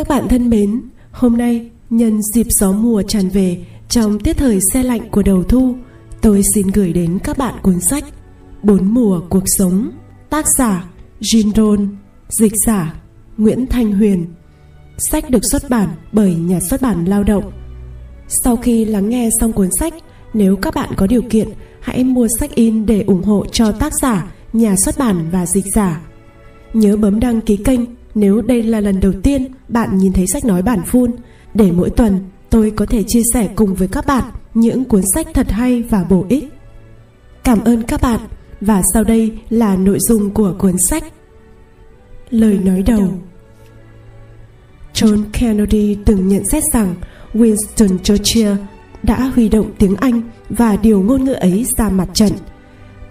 Các bạn thân mến, hôm nay nhân dịp gió mùa tràn về trong tiết thời xe lạnh của đầu thu, tôi xin gửi đến các bạn cuốn sách Bốn mùa cuộc sống, tác giả Jim Rohn, dịch giả Nguyễn Thanh Huyền. Sách được xuất bản bởi nhà xuất bản Lao động. Sau khi lắng nghe xong cuốn sách, nếu các bạn có điều kiện, hãy mua sách in để ủng hộ cho tác giả, nhà xuất bản và dịch giả. Nhớ bấm đăng ký kênh nếu đây là lần đầu tiên bạn nhìn thấy sách nói bản phun, để mỗi tuần tôi có thể chia sẻ cùng với các bạn những cuốn sách thật hay và bổ ích. Cảm ơn các bạn và sau đây là nội dung của cuốn sách. Lời nói đầu John Kennedy từng nhận xét rằng Winston Churchill đã huy động tiếng Anh và điều ngôn ngữ ấy ra mặt trận –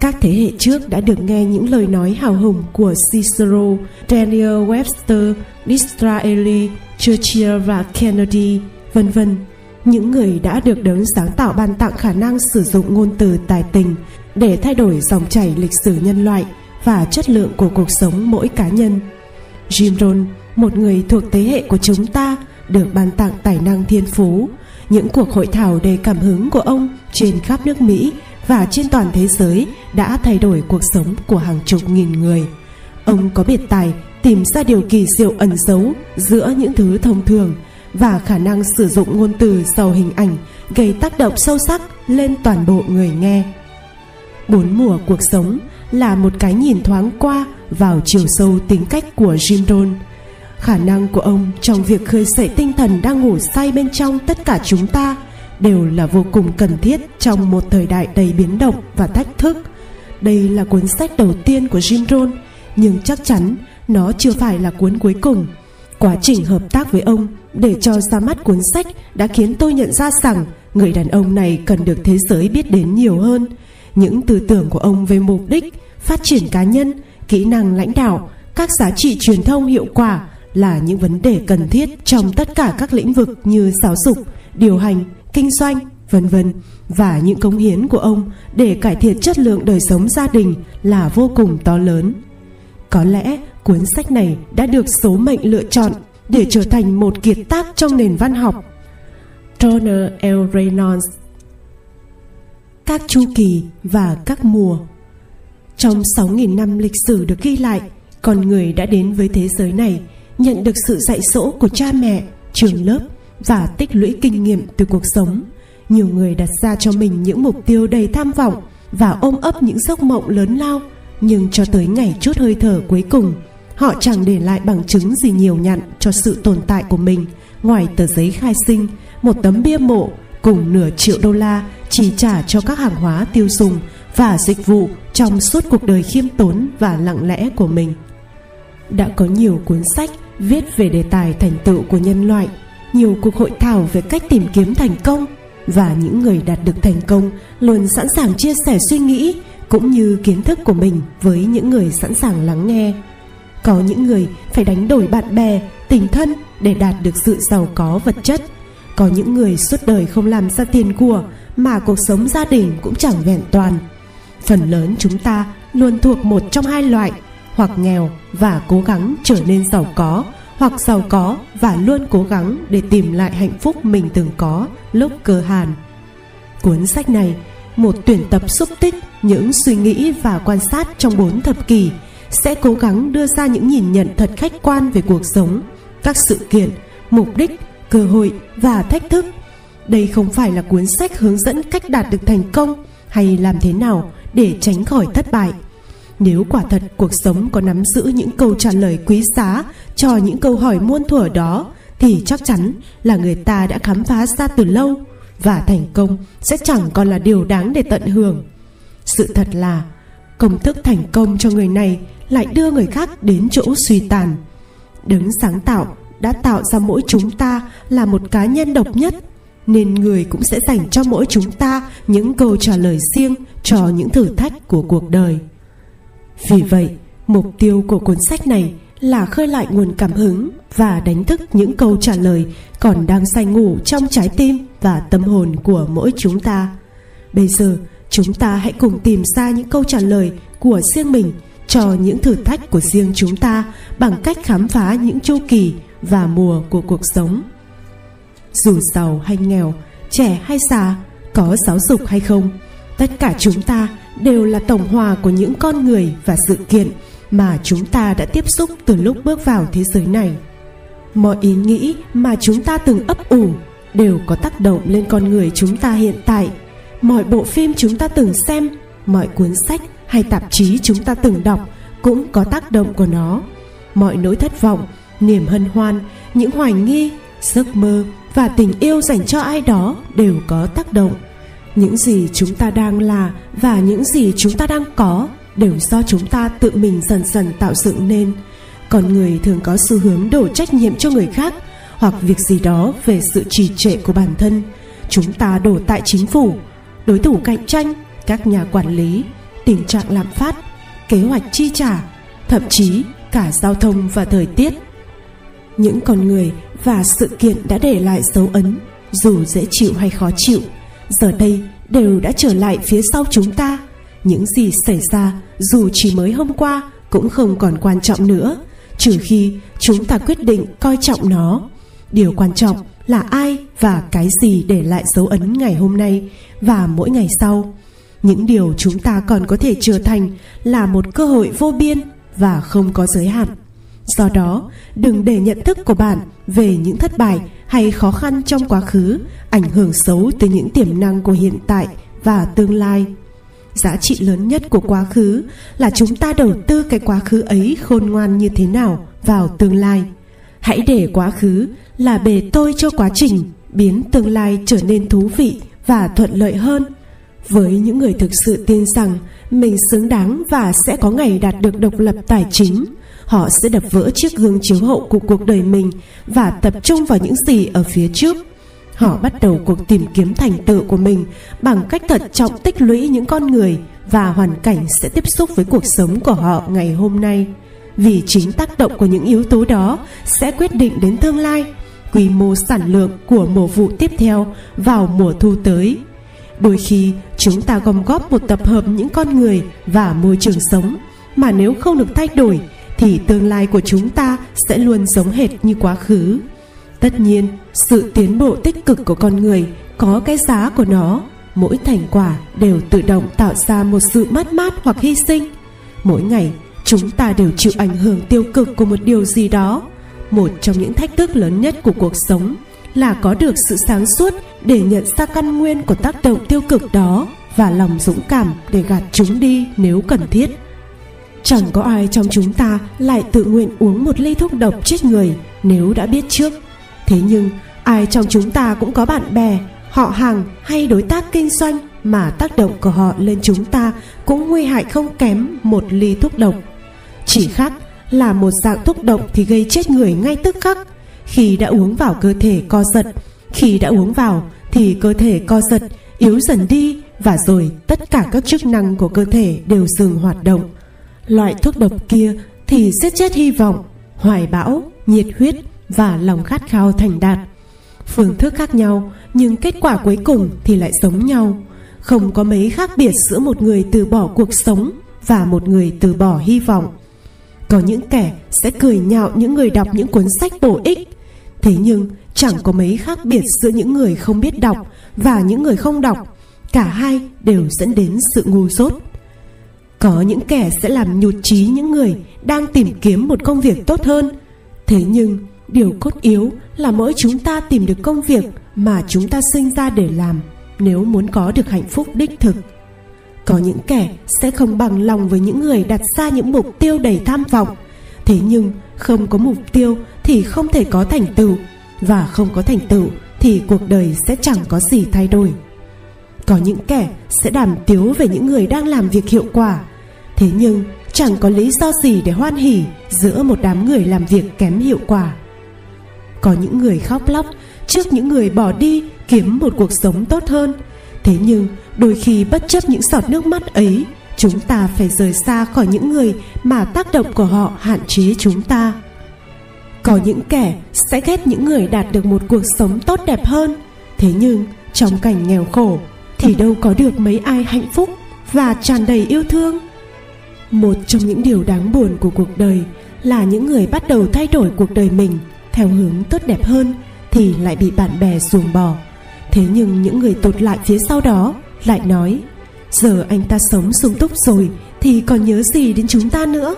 các thế hệ trước đã được nghe những lời nói hào hùng của Cicero, Daniel Webster, Disraeli, Churchill và Kennedy, vân vân. Những người đã được đấng sáng tạo ban tặng khả năng sử dụng ngôn từ tài tình để thay đổi dòng chảy lịch sử nhân loại và chất lượng của cuộc sống mỗi cá nhân. Jim Rohn, một người thuộc thế hệ của chúng ta, được ban tặng tài năng thiên phú. Những cuộc hội thảo đầy cảm hứng của ông trên khắp nước Mỹ và trên toàn thế giới đã thay đổi cuộc sống của hàng chục nghìn người. Ông có biệt tài tìm ra điều kỳ diệu ẩn giấu giữa những thứ thông thường và khả năng sử dụng ngôn từ giàu hình ảnh gây tác động sâu sắc lên toàn bộ người nghe. Bốn mùa cuộc sống là một cái nhìn thoáng qua vào chiều sâu tính cách của Jim Rohn. Khả năng của ông trong việc khơi dậy tinh thần đang ngủ say bên trong tất cả chúng ta – đều là vô cùng cần thiết trong một thời đại đầy biến động và thách thức. Đây là cuốn sách đầu tiên của Jim Rohn, nhưng chắc chắn nó chưa phải là cuốn cuối cùng. Quá trình hợp tác với ông để cho ra mắt cuốn sách đã khiến tôi nhận ra rằng người đàn ông này cần được thế giới biết đến nhiều hơn. Những tư tưởng của ông về mục đích, phát triển cá nhân, kỹ năng lãnh đạo, các giá trị truyền thông hiệu quả là những vấn đề cần thiết trong tất cả các lĩnh vực như giáo dục, điều hành, kinh doanh, vân vân và những cống hiến của ông để cải thiện chất lượng đời sống gia đình là vô cùng to lớn. Có lẽ cuốn sách này đã được số mệnh lựa chọn để trở thành một kiệt tác trong nền văn học. Turner L. Reynolds Các chu kỳ và các mùa Trong 6.000 năm lịch sử được ghi lại, con người đã đến với thế giới này nhận được sự dạy dỗ của cha mẹ, trường lớp và tích lũy kinh nghiệm từ cuộc sống. Nhiều người đặt ra cho mình những mục tiêu đầy tham vọng và ôm ấp những giấc mộng lớn lao, nhưng cho tới ngày chút hơi thở cuối cùng, họ chẳng để lại bằng chứng gì nhiều nhặn cho sự tồn tại của mình. Ngoài tờ giấy khai sinh, một tấm bia mộ cùng nửa triệu đô la chỉ trả cho các hàng hóa tiêu dùng và dịch vụ trong suốt cuộc đời khiêm tốn và lặng lẽ của mình. Đã có nhiều cuốn sách viết về đề tài thành tựu của nhân loại nhiều cuộc hội thảo về cách tìm kiếm thành công và những người đạt được thành công luôn sẵn sàng chia sẻ suy nghĩ cũng như kiến thức của mình với những người sẵn sàng lắng nghe. Có những người phải đánh đổi bạn bè, tình thân để đạt được sự giàu có vật chất. Có những người suốt đời không làm ra tiền của mà cuộc sống gia đình cũng chẳng vẹn toàn. Phần lớn chúng ta luôn thuộc một trong hai loại, hoặc nghèo và cố gắng trở nên giàu có hoặc giàu có và luôn cố gắng để tìm lại hạnh phúc mình từng có lúc cơ hàn. Cuốn sách này, một tuyển tập xúc tích những suy nghĩ và quan sát trong bốn thập kỷ sẽ cố gắng đưa ra những nhìn nhận thật khách quan về cuộc sống, các sự kiện, mục đích, cơ hội và thách thức. Đây không phải là cuốn sách hướng dẫn cách đạt được thành công hay làm thế nào để tránh khỏi thất bại nếu quả thật cuộc sống có nắm giữ những câu trả lời quý giá cho những câu hỏi muôn thuở đó, thì chắc chắn là người ta đã khám phá ra từ lâu và thành công sẽ chẳng còn là điều đáng để tận hưởng. Sự thật là, công thức thành công cho người này lại đưa người khác đến chỗ suy tàn. Đấng sáng tạo đã tạo ra mỗi chúng ta là một cá nhân độc nhất, nên người cũng sẽ dành cho mỗi chúng ta những câu trả lời riêng cho những thử thách của cuộc đời. Vì vậy, mục tiêu của cuốn sách này là khơi lại nguồn cảm hứng và đánh thức những câu trả lời còn đang say ngủ trong trái tim và tâm hồn của mỗi chúng ta. Bây giờ, chúng ta hãy cùng tìm ra những câu trả lời của riêng mình cho những thử thách của riêng chúng ta bằng cách khám phá những chu kỳ và mùa của cuộc sống dù giàu hay nghèo trẻ hay già có giáo dục hay không tất cả chúng ta đều là tổng hòa của những con người và sự kiện mà chúng ta đã tiếp xúc từ lúc bước vào thế giới này. Mọi ý nghĩ mà chúng ta từng ấp ủ đều có tác động lên con người chúng ta hiện tại. Mọi bộ phim chúng ta từng xem, mọi cuốn sách hay tạp chí chúng ta từng đọc cũng có tác động của nó. Mọi nỗi thất vọng, niềm hân hoan, những hoài nghi, giấc mơ và tình yêu dành cho ai đó đều có tác động những gì chúng ta đang là và những gì chúng ta đang có đều do chúng ta tự mình dần dần tạo dựng nên. Con người thường có xu hướng đổ trách nhiệm cho người khác hoặc việc gì đó về sự trì trệ của bản thân. Chúng ta đổ tại chính phủ, đối thủ cạnh tranh, các nhà quản lý, tình trạng lạm phát, kế hoạch chi trả, thậm chí cả giao thông và thời tiết. Những con người và sự kiện đã để lại dấu ấn, dù dễ chịu hay khó chịu giờ đây đều đã trở lại phía sau chúng ta. Những gì xảy ra, dù chỉ mới hôm qua, cũng không còn quan trọng nữa, trừ khi chúng ta quyết định coi trọng nó. Điều quan trọng là ai và cái gì để lại dấu ấn ngày hôm nay và mỗi ngày sau. Những điều chúng ta còn có thể trở thành là một cơ hội vô biên và không có giới hạn do đó, đừng để nhận thức của bạn về những thất bại hay khó khăn trong quá khứ ảnh hưởng xấu tới những tiềm năng của hiện tại và tương lai. Giá trị lớn nhất của quá khứ là chúng ta đầu tư cái quá khứ ấy khôn ngoan như thế nào vào tương lai. Hãy để quá khứ là bề tôi cho quá trình biến tương lai trở nên thú vị và thuận lợi hơn. Với những người thực sự tin rằng mình xứng đáng và sẽ có ngày đạt được độc lập tài chính họ sẽ đập vỡ chiếc gương chiếu hậu của cuộc đời mình và tập trung vào những gì ở phía trước. Họ bắt đầu cuộc tìm kiếm thành tựu của mình bằng cách thận trọng tích lũy những con người và hoàn cảnh sẽ tiếp xúc với cuộc sống của họ ngày hôm nay. Vì chính tác động của những yếu tố đó sẽ quyết định đến tương lai, quy mô sản lượng của mùa vụ tiếp theo vào mùa thu tới. Đôi khi, chúng ta gom góp một tập hợp những con người và môi trường sống mà nếu không được thay đổi thì tương lai của chúng ta sẽ luôn giống hệt như quá khứ. Tất nhiên, sự tiến bộ tích cực của con người có cái giá của nó. Mỗi thành quả đều tự động tạo ra một sự mất mát hoặc hy sinh. Mỗi ngày, chúng ta đều chịu ảnh hưởng tiêu cực của một điều gì đó. Một trong những thách thức lớn nhất của cuộc sống là có được sự sáng suốt để nhận ra căn nguyên của tác động tiêu cực đó và lòng dũng cảm để gạt chúng đi nếu cần thiết chẳng có ai trong chúng ta lại tự nguyện uống một ly thuốc độc chết người, nếu đã biết trước. Thế nhưng, ai trong chúng ta cũng có bạn bè, họ hàng hay đối tác kinh doanh mà tác động của họ lên chúng ta cũng nguy hại không kém một ly thuốc độc. Chỉ khác là một dạng thuốc độc thì gây chết người ngay tức khắc. Khi đã uống vào cơ thể co giật, khi đã uống vào thì cơ thể co giật, yếu dần đi và rồi tất cả các chức năng của cơ thể đều dừng hoạt động loại thuốc độc kia thì sẽ chết hy vọng, hoài bão, nhiệt huyết và lòng khát khao thành đạt. Phương thức khác nhau, nhưng kết quả cuối cùng thì lại giống nhau. Không có mấy khác biệt giữa một người từ bỏ cuộc sống và một người từ bỏ hy vọng. Có những kẻ sẽ cười nhạo những người đọc những cuốn sách bổ ích, thế nhưng chẳng có mấy khác biệt giữa những người không biết đọc và những người không đọc. Cả hai đều dẫn đến sự ngu dốt có những kẻ sẽ làm nhụt chí những người đang tìm kiếm một công việc tốt hơn. Thế nhưng, điều cốt yếu là mỗi chúng ta tìm được công việc mà chúng ta sinh ra để làm nếu muốn có được hạnh phúc đích thực. Có những kẻ sẽ không bằng lòng với những người đặt ra những mục tiêu đầy tham vọng. Thế nhưng, không có mục tiêu thì không thể có thành tựu, và không có thành tựu thì cuộc đời sẽ chẳng có gì thay đổi. Có những kẻ sẽ đàm tiếu về những người đang làm việc hiệu quả thế nhưng, chẳng có lý do gì để hoan hỉ giữa một đám người làm việc kém hiệu quả. Có những người khóc lóc trước những người bỏ đi kiếm một cuộc sống tốt hơn. Thế nhưng, đôi khi bất chấp những giọt nước mắt ấy, chúng ta phải rời xa khỏi những người mà tác động của họ hạn chế chúng ta. Có những kẻ sẽ ghét những người đạt được một cuộc sống tốt đẹp hơn. Thế nhưng, trong cảnh nghèo khổ, thì đâu có được mấy ai hạnh phúc và tràn đầy yêu thương một trong những điều đáng buồn của cuộc đời là những người bắt đầu thay đổi cuộc đời mình theo hướng tốt đẹp hơn thì lại bị bạn bè ruồng bỏ. Thế nhưng những người tụt lại phía sau đó lại nói, giờ anh ta sống sung túc rồi thì còn nhớ gì đến chúng ta nữa?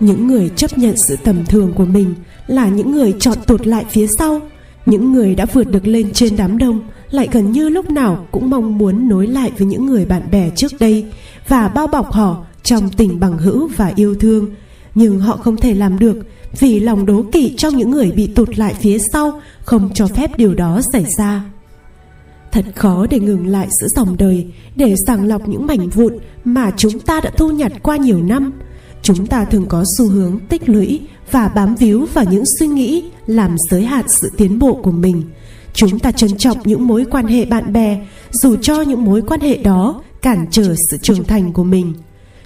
Những người chấp nhận sự tầm thường của mình là những người chọn tụt lại phía sau. Những người đã vượt được lên trên đám đông lại gần như lúc nào cũng mong muốn nối lại với những người bạn bè trước đây và bao bọc họ trong tình bằng hữu và yêu thương. Nhưng họ không thể làm được vì lòng đố kỵ trong những người bị tụt lại phía sau không cho phép điều đó xảy ra. Thật khó để ngừng lại giữa dòng đời để sàng lọc những mảnh vụn mà chúng ta đã thu nhặt qua nhiều năm. Chúng ta thường có xu hướng tích lũy và bám víu vào những suy nghĩ làm giới hạn sự tiến bộ của mình. Chúng ta trân trọng những mối quan hệ bạn bè dù cho những mối quan hệ đó cản trở sự trưởng thành của mình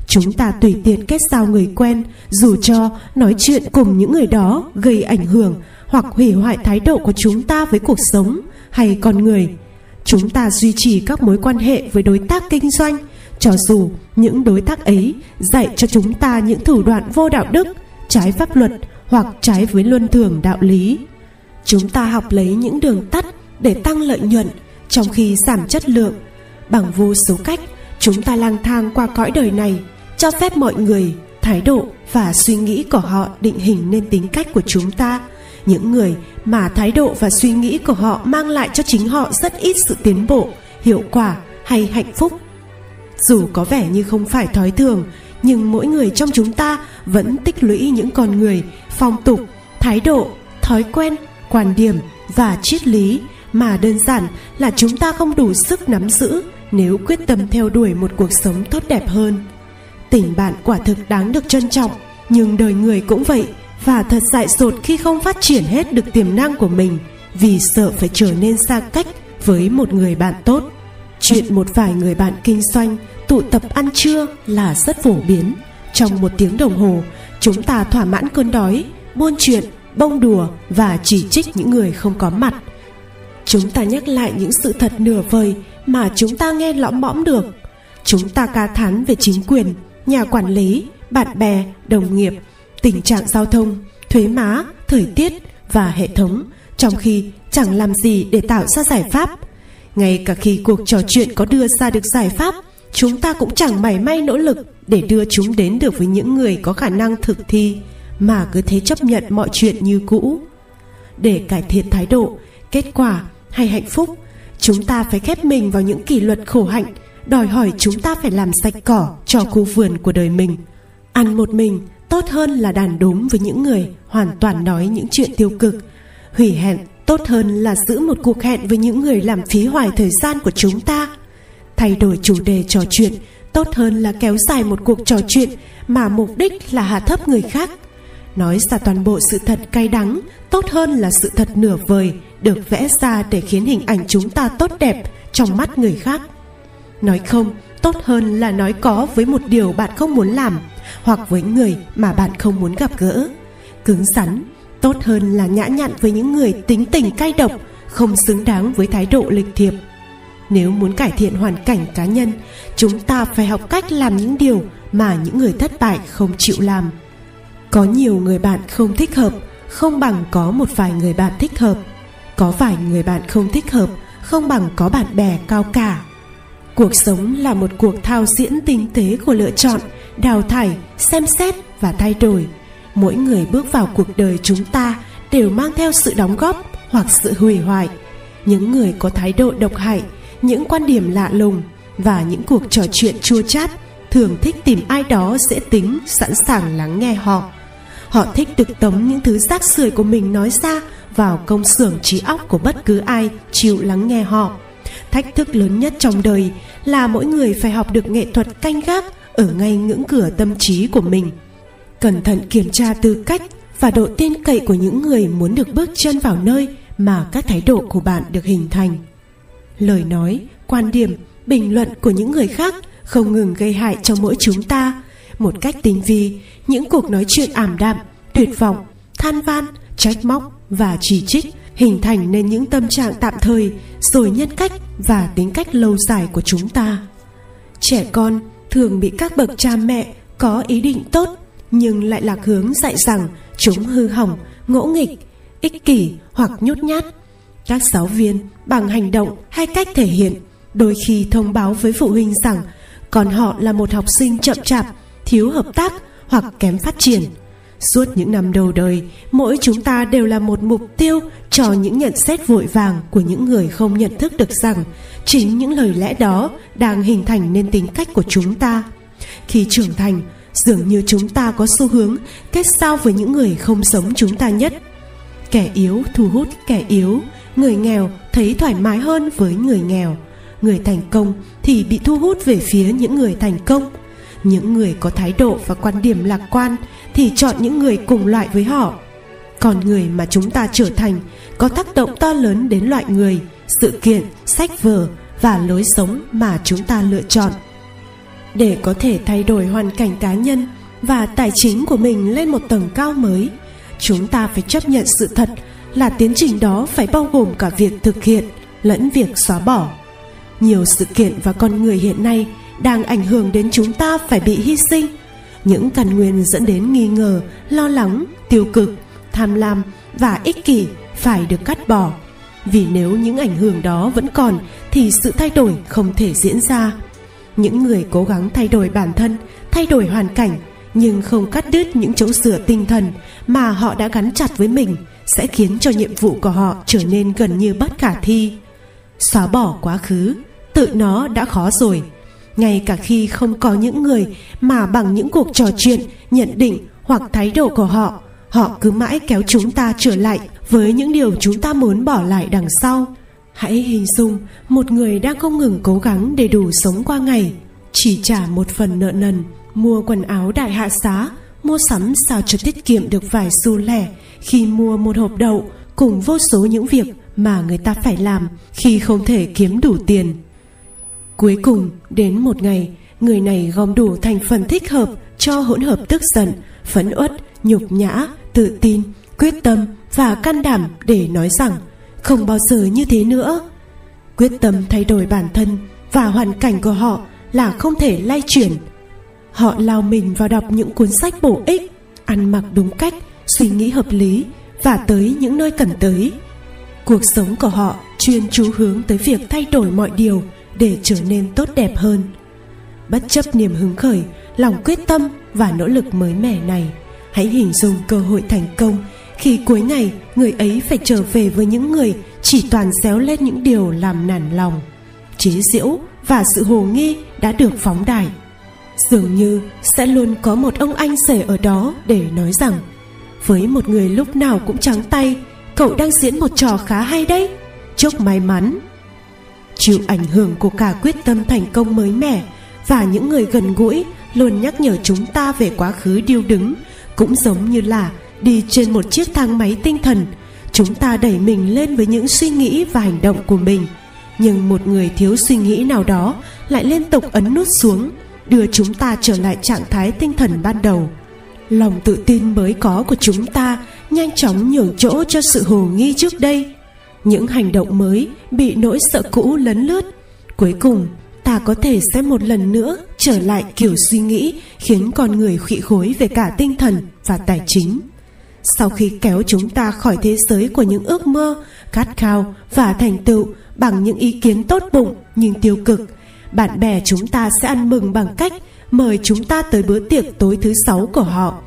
chúng ta tùy tiện kết giao người quen, dù cho nói chuyện cùng những người đó gây ảnh hưởng hoặc hủy hoại thái độ của chúng ta với cuộc sống hay con người. Chúng ta duy trì các mối quan hệ với đối tác kinh doanh, cho dù những đối tác ấy dạy cho chúng ta những thủ đoạn vô đạo đức, trái pháp luật hoặc trái với luân thường đạo lý. Chúng ta học lấy những đường tắt để tăng lợi nhuận trong khi giảm chất lượng bằng vô số cách chúng ta lang thang qua cõi đời này, cho phép mọi người, thái độ và suy nghĩ của họ định hình nên tính cách của chúng ta. Những người mà thái độ và suy nghĩ của họ mang lại cho chính họ rất ít sự tiến bộ, hiệu quả hay hạnh phúc. Dù có vẻ như không phải thói thường, nhưng mỗi người trong chúng ta vẫn tích lũy những con người, phong tục, thái độ, thói quen, quan điểm và triết lý mà đơn giản là chúng ta không đủ sức nắm giữ nếu quyết tâm theo đuổi một cuộc sống tốt đẹp hơn, tình bạn quả thực đáng được trân trọng. Nhưng đời người cũng vậy, và thật dại dột khi không phát triển hết được tiềm năng của mình, vì sợ phải trở nên xa cách với một người bạn tốt. Chuyện một vài người bạn kinh doanh tụ tập ăn trưa là rất phổ biến. Trong một tiếng đồng hồ, chúng ta thỏa mãn cơn đói, buôn chuyện, bông đùa và chỉ trích những người không có mặt. Chúng ta nhắc lại những sự thật nửa vời mà chúng ta nghe lõm mõm được. Chúng ta ca thán về chính quyền, nhà quản lý, bạn bè, đồng nghiệp, tình trạng giao thông, thuế má, thời tiết và hệ thống, trong khi chẳng làm gì để tạo ra giải pháp. Ngay cả khi cuộc trò chuyện có đưa ra được giải pháp, chúng ta cũng chẳng mảy may nỗ lực để đưa chúng đến được với những người có khả năng thực thi, mà cứ thế chấp nhận mọi chuyện như cũ. Để cải thiện thái độ, kết quả hay hạnh phúc chúng ta phải khép mình vào những kỷ luật khổ hạnh, đòi hỏi chúng ta phải làm sạch cỏ cho khu vườn của đời mình. Ăn một mình tốt hơn là đàn đốm với những người hoàn toàn nói những chuyện tiêu cực. Hủy hẹn tốt hơn là giữ một cuộc hẹn với những người làm phí hoài thời gian của chúng ta. Thay đổi chủ đề trò chuyện tốt hơn là kéo dài một cuộc trò chuyện mà mục đích là hạ thấp người khác nói ra toàn bộ sự thật cay đắng, tốt hơn là sự thật nửa vời, được vẽ ra để khiến hình ảnh chúng ta tốt đẹp trong mắt người khác. Nói không, tốt hơn là nói có với một điều bạn không muốn làm, hoặc với người mà bạn không muốn gặp gỡ. Cứng rắn, tốt hơn là nhã nhặn với những người tính tình cay độc, không xứng đáng với thái độ lịch thiệp. Nếu muốn cải thiện hoàn cảnh cá nhân, chúng ta phải học cách làm những điều mà những người thất bại không chịu làm có nhiều người bạn không thích hợp, không bằng có một vài người bạn thích hợp. Có vài người bạn không thích hợp, không bằng có bạn bè cao cả. Cuộc sống là một cuộc thao diễn tinh tế của lựa chọn, đào thải, xem xét và thay đổi. Mỗi người bước vào cuộc đời chúng ta đều mang theo sự đóng góp hoặc sự hủy hoại. Những người có thái độ độc hại, những quan điểm lạ lùng và những cuộc trò chuyện chua chát thường thích tìm ai đó dễ tính, sẵn sàng lắng nghe họ họ thích được tống những thứ rác rưởi của mình nói ra vào công xưởng trí óc của bất cứ ai chịu lắng nghe họ. Thách thức lớn nhất trong đời là mỗi người phải học được nghệ thuật canh gác ở ngay ngưỡng cửa tâm trí của mình. Cẩn thận kiểm tra tư cách và độ tin cậy của những người muốn được bước chân vào nơi mà các thái độ của bạn được hình thành. Lời nói, quan điểm, bình luận của những người khác không ngừng gây hại cho mỗi chúng ta một cách tinh vi, những cuộc nói chuyện ảm đạm, tuyệt vọng, than van, trách móc và chỉ trích hình thành nên những tâm trạng tạm thời, rồi nhân cách và tính cách lâu dài của chúng ta. Trẻ con thường bị các bậc cha mẹ có ý định tốt, nhưng lại lạc hướng dạy rằng chúng hư hỏng, ngỗ nghịch, ích kỷ hoặc nhút nhát. Các giáo viên bằng hành động hay cách thể hiện đôi khi thông báo với phụ huynh rằng còn họ là một học sinh chậm chạp thiếu hợp tác hoặc kém phát triển. Suốt những năm đầu đời, mỗi chúng ta đều là một mục tiêu cho những nhận xét vội vàng của những người không nhận thức được rằng chính những lời lẽ đó đang hình thành nên tính cách của chúng ta. Khi trưởng thành, dường như chúng ta có xu hướng kết giao với những người không giống chúng ta nhất. Kẻ yếu thu hút kẻ yếu, người nghèo thấy thoải mái hơn với người nghèo. Người thành công thì bị thu hút về phía những người thành công những người có thái độ và quan điểm lạc quan thì chọn những người cùng loại với họ. Con người mà chúng ta trở thành có tác động to lớn đến loại người, sự kiện, sách vở và lối sống mà chúng ta lựa chọn. Để có thể thay đổi hoàn cảnh cá nhân và tài chính của mình lên một tầng cao mới, chúng ta phải chấp nhận sự thật là tiến trình đó phải bao gồm cả việc thực hiện lẫn việc xóa bỏ. Nhiều sự kiện và con người hiện nay đang ảnh hưởng đến chúng ta phải bị hy sinh. Những căn nguyên dẫn đến nghi ngờ, lo lắng, tiêu cực, tham lam và ích kỷ phải được cắt bỏ. Vì nếu những ảnh hưởng đó vẫn còn, thì sự thay đổi không thể diễn ra. Những người cố gắng thay đổi bản thân, thay đổi hoàn cảnh, nhưng không cắt đứt những chỗ sửa tinh thần mà họ đã gắn chặt với mình, sẽ khiến cho nhiệm vụ của họ trở nên gần như bất khả thi. Xóa bỏ quá khứ, tự nó đã khó rồi ngay cả khi không có những người mà bằng những cuộc trò chuyện, nhận định hoặc thái độ của họ họ cứ mãi kéo chúng ta trở lại với những điều chúng ta muốn bỏ lại đằng sau. Hãy hình dung một người đang không ngừng cố gắng để đủ sống qua ngày. Chỉ trả một phần nợ nần, mua quần áo đại hạ giá mua sắm sao cho tiết kiệm được vài xu lẻ khi mua một hộp đậu cùng vô số những việc mà người ta phải làm khi không thể kiếm đủ tiền cuối cùng, đến một ngày, người này gom đủ thành phần thích hợp cho hỗn hợp tức giận, phẫn uất, nhục nhã, tự tin, quyết tâm và can đảm để nói rằng không bao giờ như thế nữa. Quyết tâm thay đổi bản thân và hoàn cảnh của họ là không thể lay chuyển. Họ lao mình vào đọc những cuốn sách bổ ích, ăn mặc đúng cách, suy nghĩ hợp lý và tới những nơi cần tới. Cuộc sống của họ chuyên chú hướng tới việc thay đổi mọi điều để trở nên tốt đẹp hơn. Bất chấp niềm hứng khởi, lòng quyết tâm và nỗ lực mới mẻ này, hãy hình dung cơ hội thành công khi cuối ngày người ấy phải trở về với những người chỉ toàn xéo lên những điều làm nản lòng, chế giễu và sự hồ nghi đã được phóng đại. Dường như sẽ luôn có một ông anh rể ở đó để nói rằng, với một người lúc nào cũng trắng tay, cậu đang diễn một trò khá hay đấy. Chúc may mắn chịu ảnh hưởng của cả quyết tâm thành công mới mẻ và những người gần gũi luôn nhắc nhở chúng ta về quá khứ điêu đứng. Cũng giống như là đi trên một chiếc thang máy tinh thần, chúng ta đẩy mình lên với những suy nghĩ và hành động của mình. Nhưng một người thiếu suy nghĩ nào đó lại liên tục ấn nút xuống, đưa chúng ta trở lại trạng thái tinh thần ban đầu. Lòng tự tin mới có của chúng ta nhanh chóng nhường chỗ cho sự hồ nghi trước đây những hành động mới bị nỗi sợ cũ lấn lướt. Cuối cùng, ta có thể sẽ một lần nữa trở lại kiểu suy nghĩ khiến con người khụy khối về cả tinh thần và tài chính. Sau khi kéo chúng ta khỏi thế giới của những ước mơ, khát khao và thành tựu bằng những ý kiến tốt bụng nhưng tiêu cực, bạn bè chúng ta sẽ ăn mừng bằng cách mời chúng ta tới bữa tiệc tối thứ sáu của họ.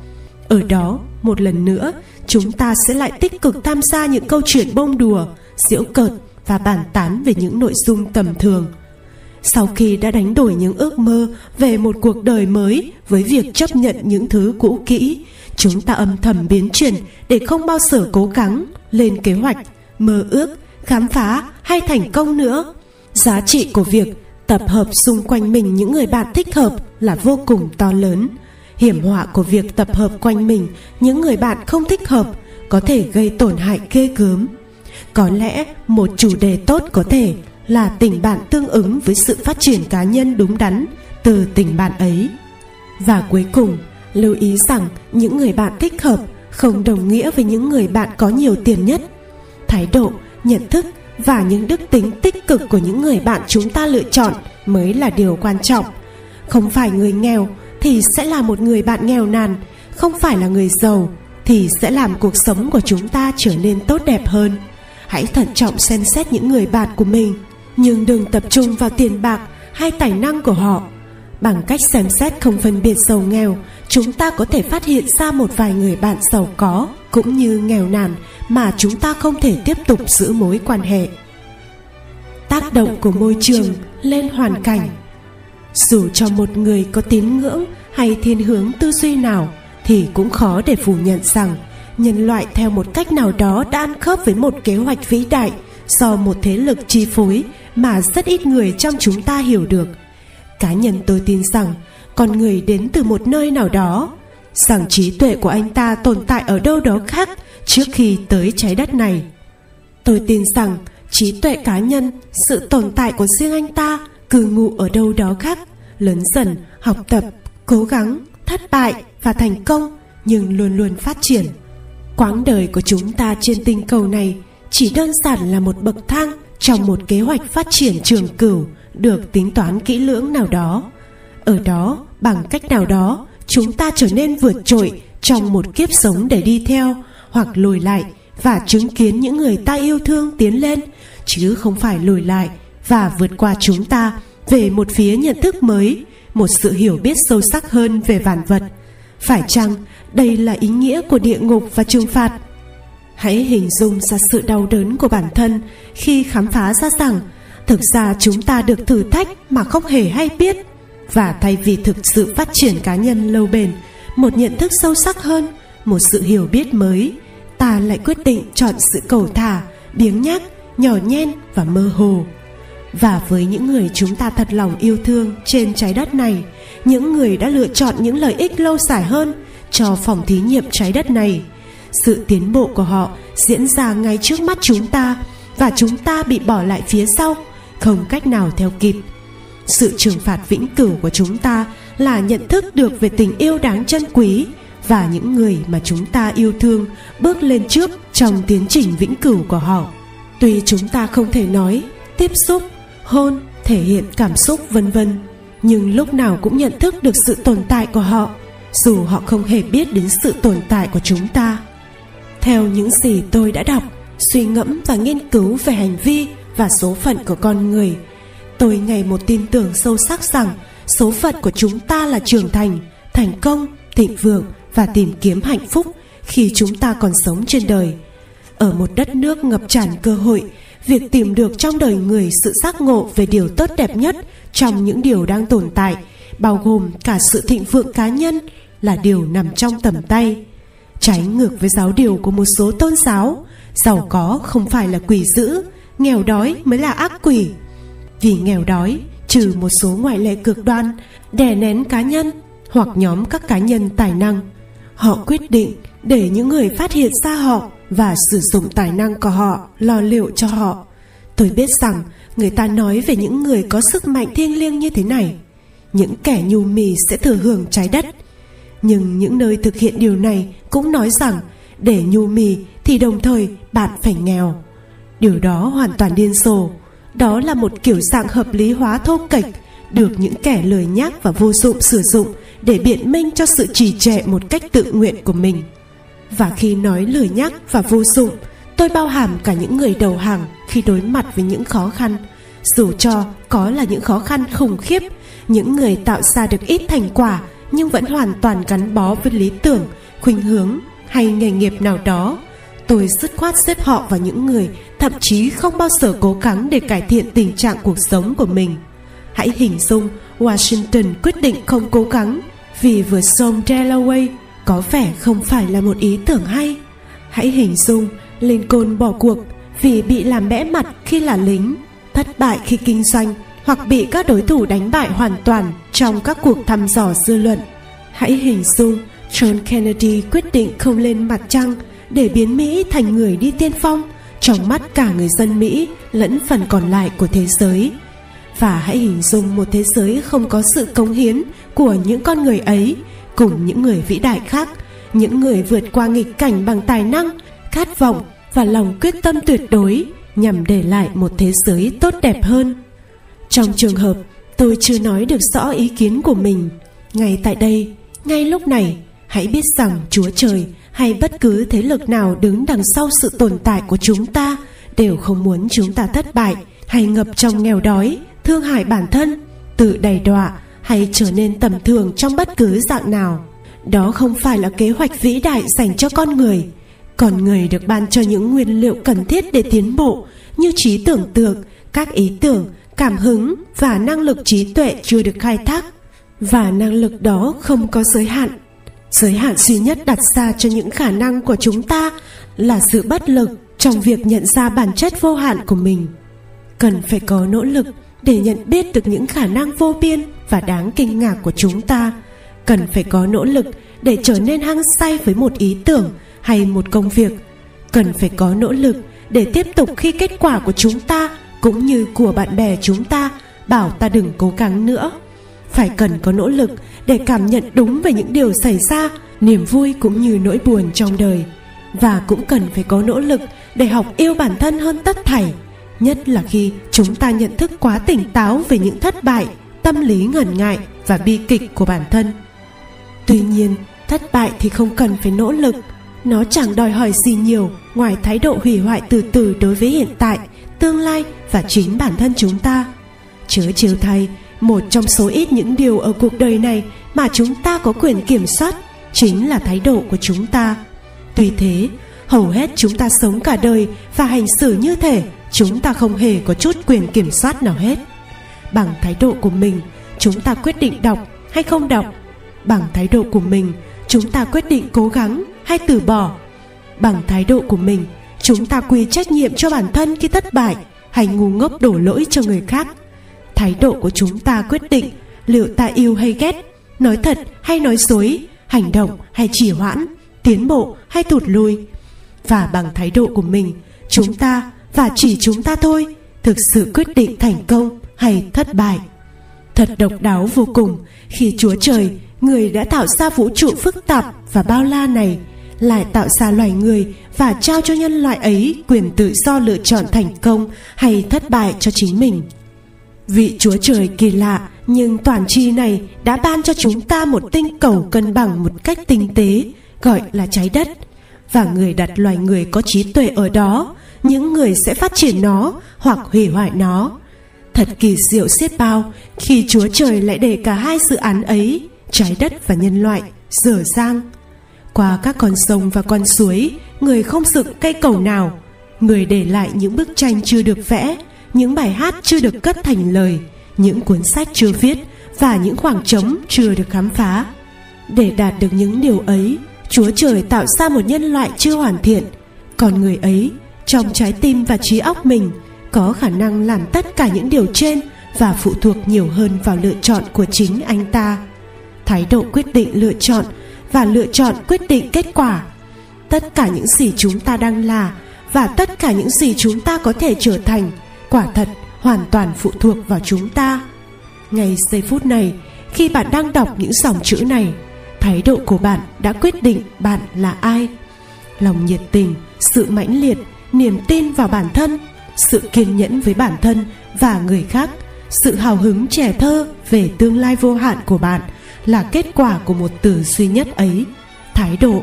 Ở đó, một lần nữa, chúng ta sẽ lại tích cực tham gia những câu chuyện bông đùa giễu cợt và bàn tán về những nội dung tầm thường. Sau khi đã đánh đổi những ước mơ về một cuộc đời mới với việc chấp nhận những thứ cũ kỹ, chúng ta âm thầm biến chuyển để không bao giờ cố gắng lên kế hoạch, mơ ước, khám phá hay thành công nữa. Giá trị của việc tập hợp xung quanh mình những người bạn thích hợp là vô cùng to lớn. Hiểm họa của việc tập hợp quanh mình những người bạn không thích hợp có thể gây tổn hại ghê gớm có lẽ một chủ đề tốt có thể là tình bạn tương ứng với sự phát triển cá nhân đúng đắn từ tình bạn ấy. Và cuối cùng, lưu ý rằng những người bạn thích hợp không đồng nghĩa với những người bạn có nhiều tiền nhất. Thái độ, nhận thức và những đức tính tích cực của những người bạn chúng ta lựa chọn mới là điều quan trọng. Không phải người nghèo thì sẽ là một người bạn nghèo nàn, không phải là người giàu thì sẽ làm cuộc sống của chúng ta trở nên tốt đẹp hơn hãy thận trọng xem xét những người bạn của mình. Nhưng đừng tập trung vào tiền bạc hay tài năng của họ. Bằng cách xem xét không phân biệt giàu nghèo, chúng ta có thể phát hiện ra một vài người bạn giàu có, cũng như nghèo nàn, mà chúng ta không thể tiếp tục giữ mối quan hệ. Tác động của môi trường lên hoàn cảnh. Dù cho một người có tín ngưỡng hay thiên hướng tư duy nào, thì cũng khó để phủ nhận rằng nhân loại theo một cách nào đó đã ăn khớp với một kế hoạch vĩ đại, do một thế lực chi phối mà rất ít người trong chúng ta hiểu được. Cá nhân tôi tin rằng, con người đến từ một nơi nào đó, rằng trí tuệ của anh ta tồn tại ở đâu đó khác trước khi tới trái đất này. Tôi tin rằng, trí tuệ cá nhân, sự tồn tại của riêng anh ta cư ngụ ở đâu đó khác, lớn dần, học tập, cố gắng, thất bại và thành công nhưng luôn luôn phát triển quãng đời của chúng ta trên tinh cầu này chỉ đơn giản là một bậc thang trong một kế hoạch phát triển trường cửu được tính toán kỹ lưỡng nào đó. Ở đó, bằng cách nào đó, chúng ta trở nên vượt trội trong một kiếp sống để đi theo hoặc lùi lại và chứng kiến những người ta yêu thương tiến lên, chứ không phải lùi lại và vượt qua chúng ta về một phía nhận thức mới, một sự hiểu biết sâu sắc hơn về vạn vật. Phải chăng đây là ý nghĩa của địa ngục và trừng phạt. Hãy hình dung ra sự đau đớn của bản thân khi khám phá ra rằng, thực ra chúng ta được thử thách mà không hề hay biết. Và thay vì thực sự phát triển cá nhân lâu bền, một nhận thức sâu sắc hơn, một sự hiểu biết mới, ta lại quyết định chọn sự cầu thả, biếng nhác, nhỏ nhen và mơ hồ. Và với những người chúng ta thật lòng yêu thương trên trái đất này, những người đã lựa chọn những lợi ích lâu dài hơn cho phòng thí nghiệm trái đất này. Sự tiến bộ của họ diễn ra ngay trước mắt chúng ta và chúng ta bị bỏ lại phía sau, không cách nào theo kịp. Sự trừng phạt vĩnh cửu của chúng ta là nhận thức được về tình yêu đáng trân quý và những người mà chúng ta yêu thương bước lên trước trong tiến trình vĩnh cửu của họ. Tuy chúng ta không thể nói, tiếp xúc, hôn, thể hiện cảm xúc, vân vân, nhưng lúc nào cũng nhận thức được sự tồn tại của họ dù họ không hề biết đến sự tồn tại của chúng ta, theo những gì tôi đã đọc, suy ngẫm và nghiên cứu về hành vi và số phận của con người, tôi ngày một tin tưởng sâu sắc rằng số phận của chúng ta là trưởng thành thành công, thịnh vượng và tìm kiếm hạnh phúc khi chúng ta còn sống trên đời. Ở một đất nước ngập tràn cơ hội, việc tìm được trong đời người sự giác ngộ về điều tốt đẹp nhất trong những điều đang tồn tại, bao gồm cả sự thịnh vượng cá nhân là điều nằm trong tầm tay. Trái ngược với giáo điều của một số tôn giáo, giàu có không phải là quỷ dữ, nghèo đói mới là ác quỷ. Vì nghèo đói, trừ một số ngoại lệ cực đoan, đè nén cá nhân hoặc nhóm các cá nhân tài năng, họ quyết định để những người phát hiện ra họ và sử dụng tài năng của họ, lo liệu cho họ. Tôi biết rằng người ta nói về những người có sức mạnh thiêng liêng như thế này. Những kẻ nhu mì sẽ thừa hưởng trái đất nhưng những nơi thực hiện điều này cũng nói rằng, để nhu mì thì đồng thời bạn phải nghèo. Điều đó hoàn toàn điên rồ. Đó là một kiểu dạng hợp lý hóa thô kệch, được những kẻ lười nhác và vô dụng sử dụng để biện minh cho sự trì trệ một cách tự nguyện của mình. Và khi nói lười nhác và vô dụng, tôi bao hàm cả những người đầu hàng khi đối mặt với những khó khăn. Dù cho có là những khó khăn khủng khiếp, những người tạo ra được ít thành quả nhưng vẫn hoàn toàn gắn bó với lý tưởng, khuynh hướng hay nghề nghiệp nào đó. Tôi dứt khoát xếp họ vào những người thậm chí không bao giờ cố gắng để cải thiện tình trạng cuộc sống của mình. Hãy hình dung washington quyết định không cố gắng vì vượt sông delaware có vẻ không phải là một ý tưởng hay. Hãy hình dung lincoln bỏ cuộc vì bị làm bẽ mặt khi là lính, thất bại khi kinh doanh hoặc bị các đối thủ đánh bại hoàn toàn trong các cuộc thăm dò dư luận. Hãy hình dung john kennedy quyết định không lên mặt trăng để biến mỹ thành người đi tiên phong, trong mắt cả người dân mỹ lẫn phần còn lại của thế giới. Và hãy hình dung một thế giới không có sự cống hiến của những con người ấy cùng những người vĩ đại khác, những người vượt qua nghịch cảnh bằng tài năng, khát vọng và lòng quyết tâm tuyệt đối nhằm để lại một thế giới tốt đẹp hơn trong trường hợp tôi chưa nói được rõ ý kiến của mình, ngay tại đây, ngay lúc này, hãy biết rằng chúa trời hay bất cứ thế lực nào đứng đằng sau sự tồn tại của chúng ta đều không muốn chúng ta thất bại hay ngập trong nghèo đói, thương hại bản thân, tự đầy đọa hay trở nên tầm thường trong bất cứ dạng nào. Đó không phải là kế hoạch vĩ đại dành cho con người. Con người được ban cho những nguyên liệu cần thiết để tiến bộ như trí tưởng tượng, các ý tưởng cảm hứng và năng lực trí tuệ chưa được khai thác. Và năng lực đó không có giới hạn. Giới hạn duy nhất đặt ra cho những khả năng của chúng ta là sự bất lực trong việc nhận ra bản chất vô hạn của mình. Cần phải có nỗ lực để nhận biết được những khả năng vô biên và đáng kinh ngạc của chúng ta. Cần phải có nỗ lực để trở nên hăng say với một ý tưởng hay một công việc. Cần phải có nỗ lực để tiếp tục khi kết quả của chúng ta cũng như của bạn bè chúng ta, bảo ta đừng cố gắng nữa. Phải cần có nỗ lực để cảm nhận đúng về những điều xảy ra, niềm vui cũng như nỗi buồn trong đời. Và cũng cần phải có nỗ lực để học yêu bản thân hơn tất thảy, nhất là khi chúng ta nhận thức quá tỉnh táo về những thất bại, tâm lý ngần ngại và bi kịch của bản thân. Tuy nhiên, thất bại thì không cần phải nỗ lực. Nó chẳng đòi hỏi gì nhiều ngoài thái độ hủy hoại từ từ đối với hiện tại tương lai và chính bản thân chúng ta. Chớ chiều thay, một trong số ít những điều ở cuộc đời này mà chúng ta có quyền kiểm soát chính là thái độ của chúng ta. Tuy thế, hầu hết chúng ta sống cả đời và hành xử như thể chúng ta không hề có chút quyền kiểm soát nào hết. Bằng thái độ của mình, chúng ta quyết định đọc hay không đọc. Bằng thái độ của mình, chúng ta quyết định cố gắng hay từ bỏ. Bằng thái độ của mình chúng ta quy trách nhiệm cho bản thân khi thất bại hay ngu ngốc đổ lỗi cho người khác thái độ của chúng ta quyết định liệu ta yêu hay ghét, nói thật hay nói dối, hành động hay trì hoãn, tiến bộ hay tụt lùi. và bằng thái độ của mình, chúng ta và chỉ chúng ta thôi thực sự quyết định thành công hay thất bại thật độc đáo vô cùng khi chúa trời, người đã tạo ra vũ trụ phức tạp và bao la này lại tạo ra loài người và trao cho nhân loại ấy quyền tự do lựa chọn thành công hay thất bại cho chính mình. Vị chúa trời kỳ lạ, nhưng toàn tri này đã ban cho chúng ta một tinh cầu cân bằng một cách tinh tế, gọi là trái đất. Và người đặt loài người có trí tuệ ở đó, những người sẽ phát triển nó hoặc hủy hoại nó. Thật kỳ diệu xiết bao khi chúa trời lại để cả hai dự án ấy, trái đất và nhân loại, dở dang qua các con sông và con suối, người không dựng cây cầu nào. Người để lại những bức tranh chưa được vẽ, những bài hát chưa được cất thành lời, những cuốn sách chưa viết và những khoảng trống chưa được khám phá. Để đạt được những điều ấy, chúa trời tạo ra một nhân loại chưa hoàn thiện. Còn người ấy, trong trái tim và trí óc mình, có khả năng làm tất cả những điều trên và phụ thuộc nhiều hơn vào lựa chọn của chính anh ta. Thái độ quyết định lựa chọn và lựa chọn quyết định kết quả. Tất cả những gì chúng ta đang là và tất cả những gì chúng ta có thể trở thành, quả thật hoàn toàn phụ thuộc vào chúng ta. Ngay giây phút này, khi bạn đang đọc những dòng chữ này, thái độ của bạn đã quyết định bạn là ai. Lòng nhiệt tình, sự mãnh liệt, niềm tin vào bản thân, sự kiên nhẫn với bản thân và người khác, sự hào hứng trẻ thơ về tương lai vô hạn của bạn là kết quả của một từ duy nhất ấy. Thái độ.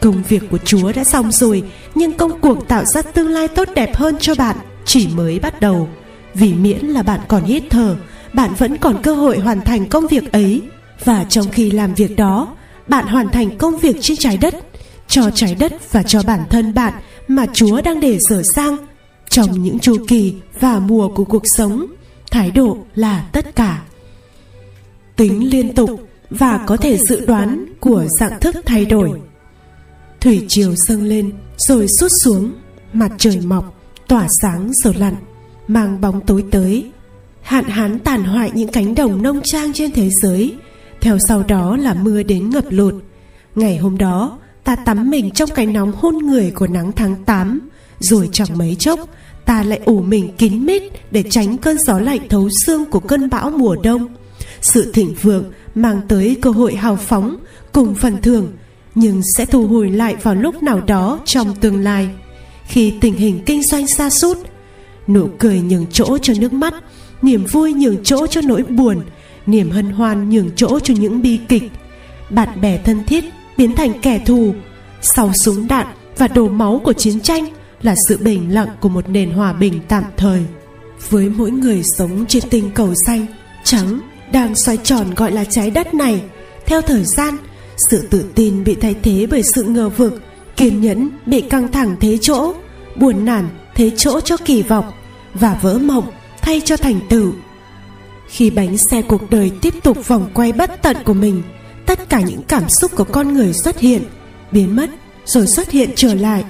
Công việc của chúa đã xong rồi, nhưng công cuộc tạo ra tương lai tốt đẹp hơn cho bạn chỉ mới bắt đầu. Vì miễn là bạn còn hít thở, bạn vẫn còn cơ hội hoàn thành công việc ấy. Và trong khi làm việc đó, bạn hoàn thành công việc trên trái đất, cho trái đất và cho bản thân bạn mà chúa đang để dở sang trong những chu kỳ và mùa của cuộc sống. Thái độ là tất cả tính liên tục và có thể dự đoán của dạng thức thay đổi. Thủy triều dâng lên rồi rút xuống, mặt trời mọc, tỏa sáng rồi lặn, mang bóng tối tới. Hạn hán tàn hoại những cánh đồng nông trang trên thế giới, theo sau đó là mưa đến ngập lụt. Ngày hôm đó, ta tắm mình trong cái nóng hôn người của nắng tháng 8 rồi chẳng mấy chốc, ta lại ủ mình kín mít để tránh cơn gió lạnh thấu xương của cơn bão mùa đông sự thịnh vượng mang tới cơ hội hào phóng cùng phần thưởng, nhưng sẽ thu hồi lại vào lúc nào đó trong tương lai. Khi tình hình kinh doanh xa sút, nụ cười nhường chỗ cho nước mắt, niềm vui nhường chỗ cho nỗi buồn, niềm hân hoan nhường chỗ cho những bi kịch. Bạn bè thân thiết biến thành kẻ thù, sau súng đạn và đổ máu của chiến tranh là sự bình lặng của một nền hòa bình tạm thời. Với mỗi người sống trên tinh cầu xanh trắng đang xoay tròn gọi là trái đất này. Theo thời gian, sự tự tin bị thay thế bởi sự ngờ vực, kiên nhẫn bị căng thẳng thế chỗ, buồn nản thế chỗ cho kỳ vọng và vỡ mộng thay cho thành tựu. Khi bánh xe cuộc đời tiếp tục vòng quay bất tận của mình, tất cả những cảm xúc của con người xuất hiện, biến mất rồi xuất hiện trở lại.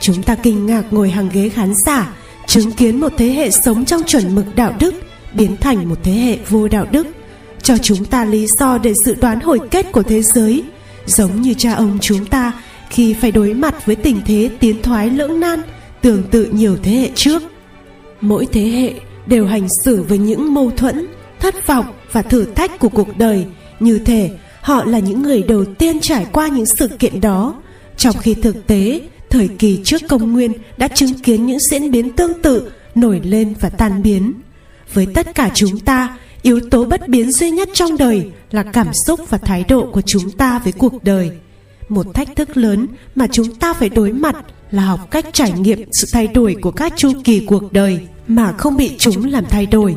Chúng ta kinh ngạc ngồi hàng ghế khán giả, chứng kiến một thế hệ sống trong chuẩn mực đạo đức, biến thành một thế hệ vô đạo đức cho chúng ta lý do để dự đoán hồi kết của thế giới. Giống như cha ông chúng ta, khi phải đối mặt với tình thế tiến thoái lưỡng nan, tương tự nhiều thế hệ trước. Mỗi thế hệ đều hành xử với những mâu thuẫn, thất vọng và thử thách của cuộc đời. Như thể họ là những người đầu tiên trải qua những sự kiện đó. Trong khi thực tế, thời kỳ trước công nguyên đã chứng kiến những diễn biến tương tự nổi lên và tan biến. Với tất cả chúng ta yếu tố bất biến duy nhất trong đời là cảm xúc và thái độ của chúng ta với cuộc đời. Một thách thức lớn mà chúng ta phải đối mặt là học cách trải nghiệm sự thay đổi của các chu kỳ cuộc đời mà không bị chúng làm thay đổi.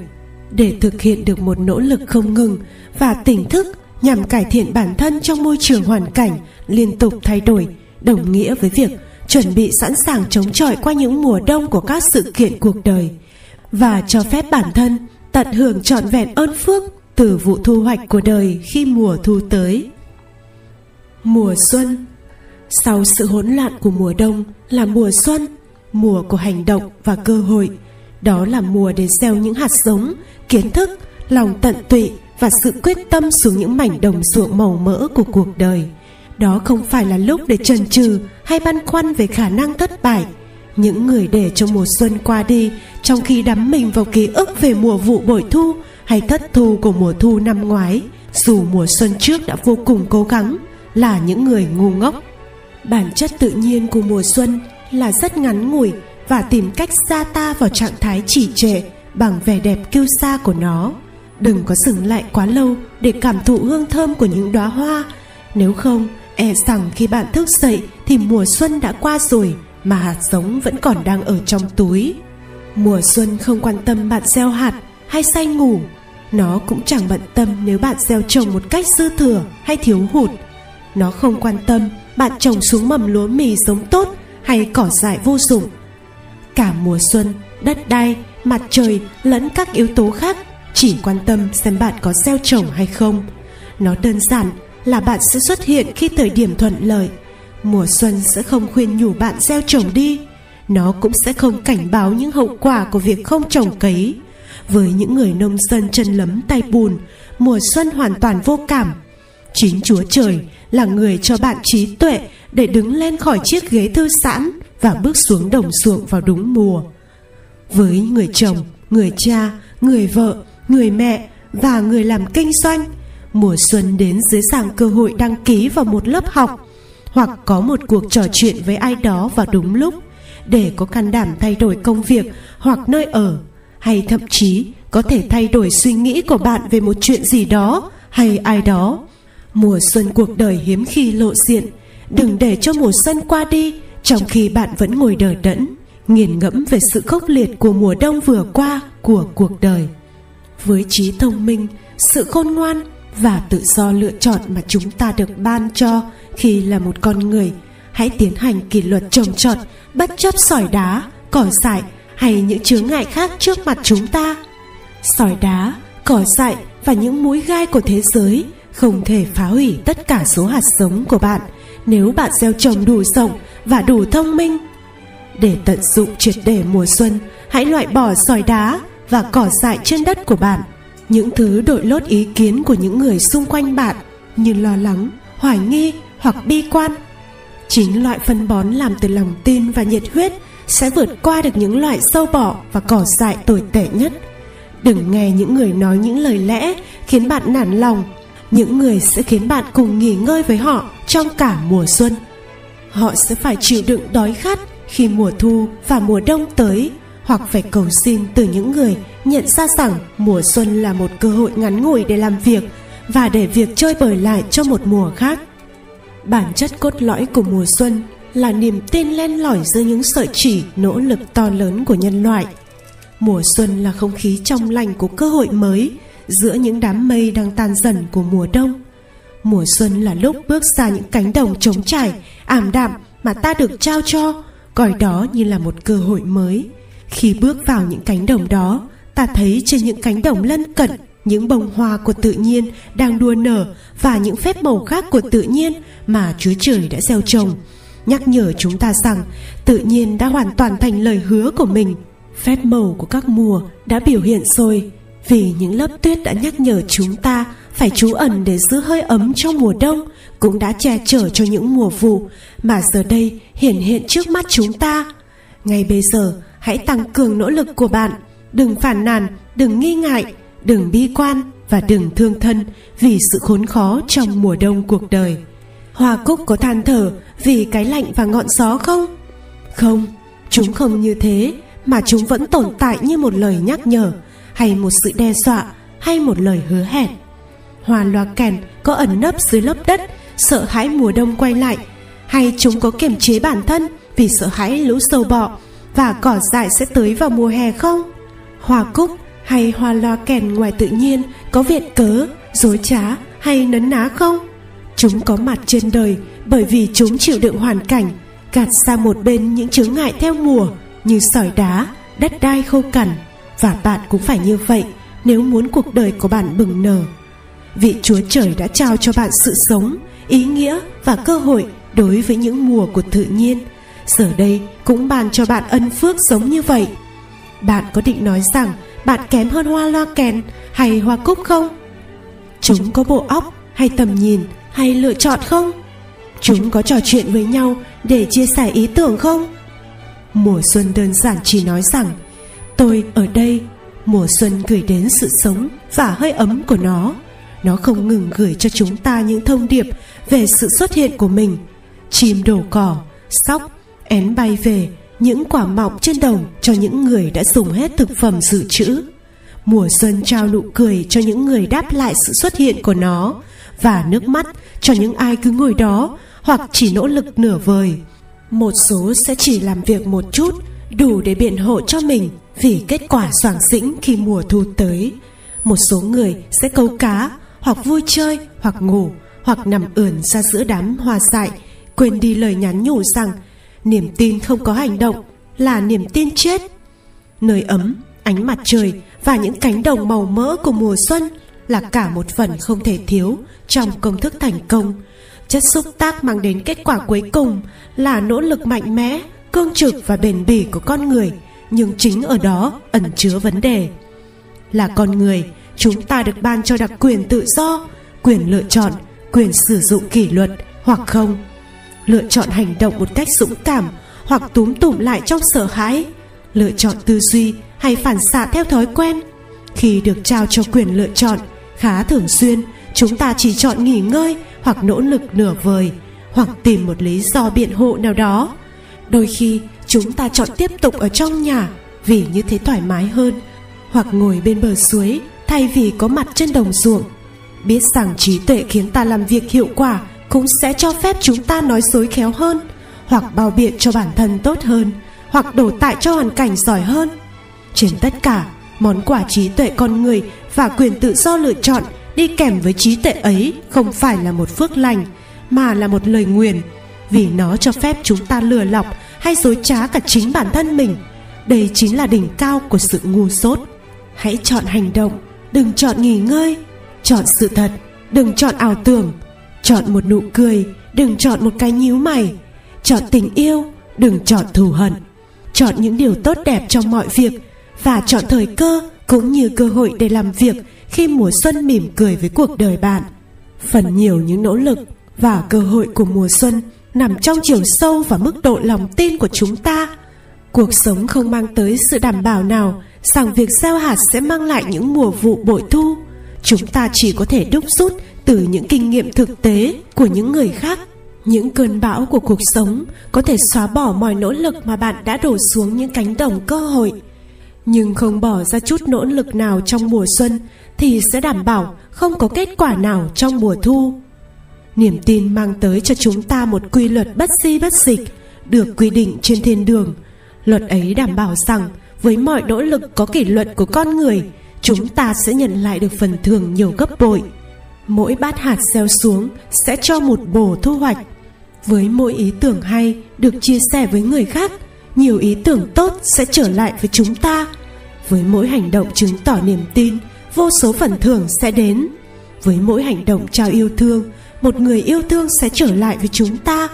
Để thực hiện được một nỗ lực không ngừng và tỉnh thức nhằm cải thiện bản thân trong môi trường hoàn cảnh liên tục thay đổi, đồng nghĩa với việc chuẩn bị sẵn sàng chống chọi qua những mùa đông của các sự kiện cuộc đời và cho phép bản thân tận hưởng trọn vẹn ơn phước từ vụ thu hoạch của đời khi mùa thu tới. Mùa xuân. Sau sự hỗn loạn của mùa đông là mùa xuân, mùa của hành động và cơ hội. Đó là mùa để gieo những hạt giống, kiến thức, lòng tận tụy và sự quyết tâm xuống những mảnh đồng ruộng màu mỡ của cuộc đời. Đó không phải là lúc để chần chừ hay băn khoăn về khả năng thất bại những người để cho mùa xuân qua đi, trong khi đắm mình vào ký ức về mùa vụ bội thu hay thất thu của mùa thu năm ngoái, dù mùa xuân trước đã vô cùng cố gắng, là những người ngu ngốc. Bản chất tự nhiên của mùa xuân là rất ngắn ngủi và tìm cách xa ta vào trạng thái chỉ trệ bằng vẻ đẹp kiêu sa của nó. Đừng có dừng lại quá lâu để cảm thụ hương thơm của những đóa hoa. Nếu không e rằng khi bạn thức dậy thì mùa xuân đã qua rồi mà hạt giống vẫn còn đang ở trong túi. Mùa xuân không quan tâm bạn gieo hạt hay say ngủ, nó cũng chẳng bận tâm nếu bạn gieo trồng một cách dư thừa hay thiếu hụt. Nó không quan tâm bạn trồng xuống mầm lúa mì giống tốt hay cỏ dại vô dụng. Cả mùa xuân, đất đai, mặt trời lẫn các yếu tố khác chỉ quan tâm xem bạn có gieo trồng hay không. Nó đơn giản là bạn sẽ xuất hiện khi thời điểm thuận lợi mùa xuân sẽ không khuyên nhủ bạn gieo trồng đi. Nó cũng sẽ không cảnh báo những hậu quả của việc không trồng cấy. Với những người nông dân chân lấm tay bùn, mùa xuân hoàn toàn vô cảm. Chính chúa trời là người cho bạn trí tuệ để đứng lên khỏi chiếc ghế thư giãn và bước xuống đồng ruộng vào đúng mùa. Với người chồng, người cha, người vợ, người mẹ và người làm kinh doanh, mùa xuân đến dưới dạng cơ hội đăng ký vào một lớp học hoặc có một cuộc trò chuyện với ai đó vào đúng lúc, để có can đảm thay đổi công việc hoặc nơi ở, hay thậm chí có thể thay đổi suy nghĩ của bạn về một chuyện gì đó hay ai đó. Mùa xuân cuộc đời hiếm khi lộ diện, đừng để cho mùa xuân qua đi trong khi bạn vẫn ngồi đờ đẫn, nghiền ngẫm về sự khốc liệt của mùa đông vừa qua của cuộc đời. Với trí thông minh, sự khôn ngoan và tự do lựa chọn mà chúng ta được ban cho. Khi là một con người, hãy tiến hành kỷ luật trồng trọt, bất chấp sỏi đá, cỏ dại hay những chướng ngại khác trước mặt chúng ta. Sỏi đá, cỏ dại và những mũi gai của thế giới không thể phá hủy tất cả số hạt giống của bạn nếu bạn gieo trồng đủ rộng và đủ thông minh. Để tận dụng triệt để mùa xuân, hãy loại bỏ sỏi đá và cỏ dại trên đất của bạn những thứ đội lốt ý kiến của những người xung quanh bạn như lo lắng, hoài nghi hoặc bi quan, chính loại phân bón làm từ lòng tin và nhiệt huyết sẽ vượt qua được những loại sâu bọ và cỏ dại tồi tệ nhất. Đừng nghe những người nói những lời lẽ khiến bạn nản lòng. Những người sẽ khiến bạn cùng nghỉ ngơi với họ trong cả mùa xuân. Họ sẽ phải chịu đựng đói khát khi mùa thu và mùa đông tới hoặc phải cầu xin từ những người nhận ra rằng mùa xuân là một cơ hội ngắn ngủi để làm việc và để việc chơi bời lại cho một mùa khác. Bản chất cốt lõi của mùa xuân là niềm tin len lỏi giữa những sợi chỉ, nỗ lực to lớn của nhân loại. Mùa xuân là không khí trong lành của cơ hội mới giữa những đám mây đang tan dần của mùa đông. Mùa xuân là lúc bước ra những cánh đồng trống trải, ảm đạm mà ta được trao cho, coi đó như là một cơ hội mới khi bước vào những cánh đồng đó ta thấy trên những cánh đồng lân cận những bông hoa của tự nhiên đang đua nở và những phép màu khác của tự nhiên mà Chúa Trời đã gieo trồng, nhắc nhở chúng ta rằng tự nhiên đã hoàn toàn thành lời hứa của mình. Phép màu của các mùa đã biểu hiện rồi, vì những lớp tuyết đã nhắc nhở chúng ta phải trú ẩn để giữ hơi ấm trong mùa đông, cũng đã che chở cho những mùa vụ mà giờ đây hiển hiện trước mắt chúng ta. Ngay bây giờ, hãy tăng cường nỗ lực của bạn, đừng phản nàn, đừng nghi ngại, đừng bi quan và đừng thương thân vì sự khốn khó trong mùa đông cuộc đời. Hoa cúc có than thở vì cái lạnh và ngọn gió không? Không, chúng không như thế mà chúng vẫn tồn tại như một lời nhắc nhở hay một sự đe dọa hay một lời hứa hẹn. Hoa loa kèn có ẩn nấp dưới lớp đất sợ hãi mùa đông quay lại hay chúng có kiềm chế bản thân vì sợ hãi lũ sâu bọ và cỏ dại sẽ tới vào mùa hè không? Hoa cúc hay hoa loa kèn ngoài tự nhiên có viện cớ, dối trá hay nấn ná không? Chúng có mặt trên đời bởi vì chúng chịu đựng hoàn cảnh, gạt sang một bên những chướng ngại theo mùa như sỏi đá, đất đai khô cằn và bạn cũng phải như vậy nếu muốn cuộc đời của bạn bừng nở. Vị Chúa Trời đã trao cho bạn sự sống, ý nghĩa và cơ hội đối với những mùa của tự nhiên. Giờ đây cũng bàn cho bạn ân phước giống như vậy. Bạn có định nói rằng bạn kém hơn hoa loa kèn hay hoa cúc không? Chúng có bộ óc hay tầm nhìn hay lựa chọn không? Chúng có trò chuyện với nhau để chia sẻ ý tưởng không? Mùa xuân đơn giản chỉ nói rằng, tôi ở đây. Mùa xuân gửi đến sự sống và hơi ấm của nó. Nó không ngừng gửi cho chúng ta những thông điệp về sự xuất hiện của mình. Chim đổ cỏ, sóc én bay về, những quả mọng trên đồng cho những người đã dùng hết thực phẩm dự trữ. Mùa xuân trao nụ cười cho những người đáp lại sự xuất hiện của nó, và nước mắt cho những ai cứ ngồi đó hoặc chỉ nỗ lực nửa vời. Một số sẽ chỉ làm việc một chút, đủ để biện hộ cho mình vì kết quả soảng xĩnh khi mùa thu tới. Một số người sẽ câu cá, hoặc vui chơi, hoặc ngủ, hoặc nằm ườn ra giữa đám hoa dại, quên đi lời nhắn nhủ rằng niềm tin không có hành động là niềm tin chết. Nơi ấm, ánh mặt trời và những cánh đồng màu mỡ của mùa xuân là cả một phần không thể thiếu trong công thức thành công. Chất xúc tác mang đến kết quả cuối cùng là nỗ lực mạnh mẽ, cương trực và bền bỉ của con người, nhưng chính ở đó ẩn chứa vấn đề. Là con người, chúng ta được ban cho đặc quyền tự do, quyền lựa chọn, quyền sử dụng kỷ luật, hoặc không lựa chọn hành động một cách dũng cảm hoặc túm tủm lại trong sợ hãi. Lựa chọn tư duy hay phản xạ theo thói quen. Khi được trao cho quyền lựa chọn, khá thường xuyên, chúng ta chỉ chọn nghỉ ngơi hoặc nỗ lực nửa vời hoặc tìm một lý do biện hộ nào đó. Đôi khi, chúng ta chọn tiếp tục ở trong nhà vì như thế thoải mái hơn hoặc ngồi bên bờ suối thay vì có mặt trên đồng ruộng. Biết rằng trí tuệ khiến ta làm việc hiệu quả cũng sẽ cho phép chúng ta nói dối khéo hơn, hoặc bao biện cho bản thân tốt hơn, hoặc đổ tại cho hoàn cảnh giỏi hơn. Trên tất cả, món quà trí tuệ con người và quyền tự do lựa chọn đi kèm với trí tuệ ấy không phải là một phước lành, mà là một lời nguyền, vì nó cho phép chúng ta lừa lọc hay dối trá cả chính bản thân mình. Đây chính là đỉnh cao của sự ngu dốt. Hãy chọn hành động, đừng chọn nghỉ ngơi. Chọn sự thật, đừng chọn ảo tưởng chọn một nụ cười, đừng chọn một cái nhíu mày. Chọn tình yêu, đừng chọn thù hận. Chọn những điều tốt đẹp trong mọi việc và chọn thời cơ cũng như cơ hội để làm việc khi mùa xuân mỉm cười với cuộc đời bạn. Phần nhiều những nỗ lực và cơ hội của mùa xuân nằm trong chiều sâu và mức độ lòng tin của chúng ta. Cuộc sống không mang tới sự đảm bảo nào rằng việc gieo hạt sẽ mang lại những mùa vụ bội thu. Chúng ta chỉ có thể đúc rút từ những kinh nghiệm thực tế của những người khác, những cơn bão của cuộc sống có thể xóa bỏ mọi nỗ lực mà bạn đã đổ xuống những cánh đồng cơ hội. Nhưng không bỏ ra chút nỗ lực nào trong mùa xuân thì sẽ đảm bảo không có kết quả nào trong mùa thu. Niềm tin mang tới cho chúng ta một quy luật bất di bất dịch được quy định trên thiên đường. Luật ấy đảm bảo rằng với mọi nỗ lực có kỷ luật của con người, chúng ta sẽ nhận lại được phần thưởng nhiều gấp bội mỗi bát hạt gieo xuống sẽ cho một bổ thu hoạch. Với mỗi ý tưởng hay được chia sẻ với người khác, nhiều ý tưởng tốt sẽ trở lại với chúng ta. Với mỗi hành động chứng tỏ niềm tin, vô số phần thưởng sẽ đến. Với mỗi hành động trao yêu thương, một người yêu thương sẽ trở lại với chúng ta.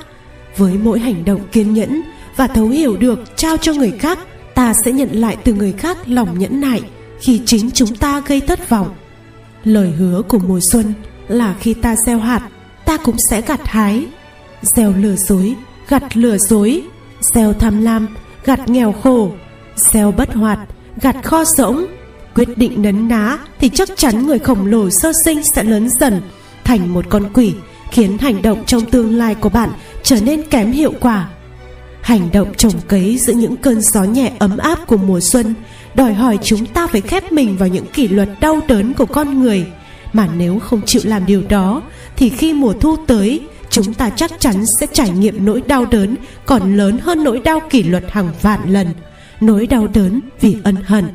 Với mỗi hành động kiên nhẫn và thấu hiểu được trao cho người khác, ta sẽ nhận lại từ người khác lòng nhẫn nại khi chính chúng ta gây thất vọng lời hứa của mùa xuân là khi ta gieo hạt, ta cũng sẽ gặt hái. Gieo lừa dối, gặt lừa dối. Gieo tham lam, gặt nghèo khổ. Gieo bất hoạt, gặt kho rỗng. Quyết định nấn ná thì chắc chắn người khổng lồ sơ sinh sẽ lớn dần, thành một con quỷ, khiến hành động trong tương lai của bạn trở nên kém hiệu quả. Hành động trồng cấy giữa những cơn gió nhẹ ấm áp của mùa xuân đòi hỏi chúng ta phải khép mình vào những kỷ luật đau đớn của con người. Mà nếu không chịu làm điều đó, thì khi mùa thu tới, chúng ta chắc chắn sẽ trải nghiệm nỗi đau đớn còn lớn hơn nỗi đau kỷ luật hàng vạn lần. Nỗi đau đớn vì ân hận.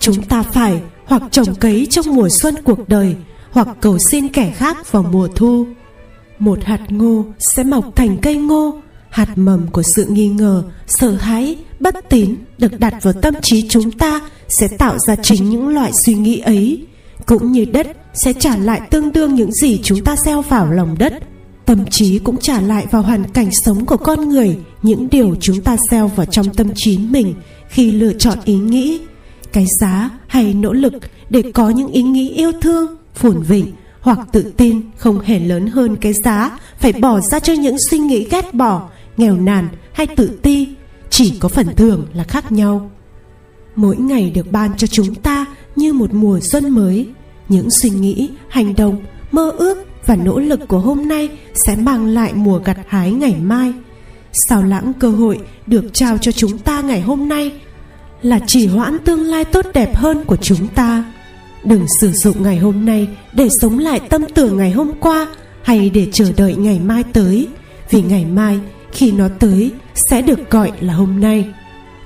Chúng ta phải hoặc trồng cấy trong mùa xuân cuộc đời, hoặc cầu xin kẻ khác vào mùa thu. Một hạt ngô sẽ mọc thành cây ngô hạt mầm của sự nghi ngờ, sợ hãi, bất tín được đặt vào tâm trí chúng ta sẽ tạo ra chính những loại suy nghĩ ấy. Cũng như đất sẽ trả lại tương đương những gì chúng ta gieo vào lòng đất. Tâm trí cũng trả lại vào hoàn cảnh sống của con người những điều chúng ta gieo vào trong tâm trí mình khi lựa chọn ý nghĩ. Cái giá hay nỗ lực để có những ý nghĩ yêu thương, phồn vịnh hoặc tự tin không hề lớn hơn cái giá phải bỏ ra cho những suy nghĩ ghét bỏ nghèo nàn hay tự ti chỉ có phần thưởng là khác nhau. Mỗi ngày được ban cho chúng ta như một mùa xuân mới. Những suy nghĩ, hành động, mơ ước và nỗ lực của hôm nay sẽ mang lại mùa gặt hái ngày mai. Sao lãng cơ hội được trao cho chúng ta ngày hôm nay là chỉ hoãn tương lai tốt đẹp hơn của chúng ta. Đừng sử dụng ngày hôm nay để sống lại tâm tưởng ngày hôm qua hay để chờ đợi ngày mai tới, vì ngày mai khi nó tới, sẽ được gọi là hôm nay.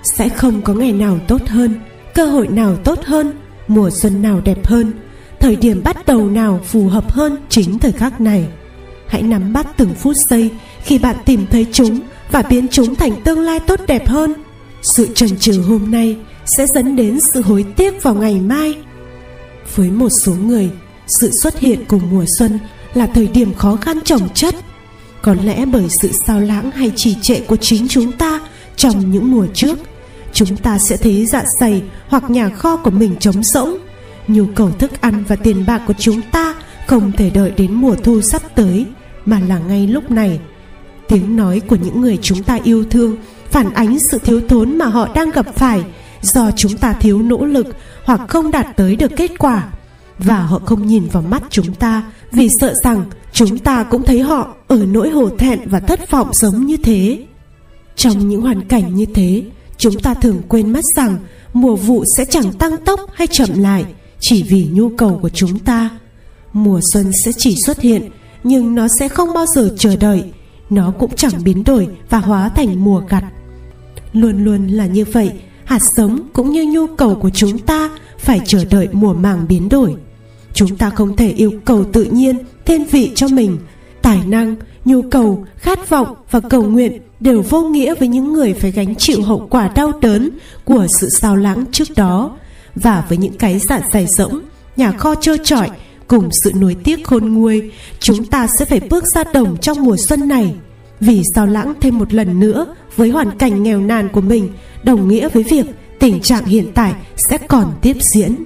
Sẽ không có ngày nào tốt hơn, cơ hội nào tốt hơn, mùa xuân nào đẹp hơn, thời điểm bắt đầu nào phù hợp hơn chính thời khắc này. Hãy nắm bắt từng phút giây khi bạn tìm thấy chúng và biến chúng thành tương lai tốt đẹp hơn. Sự chần chừ hôm nay sẽ dẫn đến sự hối tiếc vào ngày mai. Với một số người, sự xuất hiện của mùa xuân là thời điểm khó khăn trồng chất có lẽ bởi sự sao lãng hay trì trệ của chính chúng ta trong những mùa trước, chúng ta sẽ thấy dạ dày hoặc nhà kho của mình trống rỗng. Nhu cầu thức ăn và tiền bạc của chúng ta không thể đợi đến mùa thu sắp tới, mà là ngay lúc này. Tiếng nói của những người chúng ta yêu thương phản ánh sự thiếu thốn mà họ đang gặp phải do chúng ta thiếu nỗ lực hoặc không đạt tới được kết quả. Và họ không nhìn vào mắt chúng ta vì sợ rằng chúng ta cũng thấy họ ở nỗi hổ thẹn và thất vọng giống như thế. Trong những hoàn cảnh như thế, chúng ta thường quên mất rằng mùa vụ sẽ chẳng tăng tốc hay chậm lại chỉ vì nhu cầu của chúng ta. Mùa xuân sẽ chỉ xuất hiện, nhưng nó sẽ không bao giờ chờ đợi. Nó cũng chẳng biến đổi và hóa thành mùa gặt. Luôn luôn là như vậy, hạt sống cũng như nhu cầu của chúng ta phải chờ đợi mùa màng biến đổi. Chúng ta không thể yêu cầu tự nhiên thiên vị cho mình. Tài năng, nhu cầu, khát vọng và cầu nguyện đều vô nghĩa với những người phải gánh chịu hậu quả đau đớn của sự sao lãng trước đó. Và với những cái dạ dày rỗng, nhà kho trơ trọi cùng sự nuối tiếc khôn nguôi, chúng ta sẽ phải bước ra đồng trong mùa xuân này. Vì sao lãng thêm một lần nữa với hoàn cảnh nghèo nàn của mình, đồng nghĩa với việc tình trạng hiện tại sẽ còn tiếp diễn.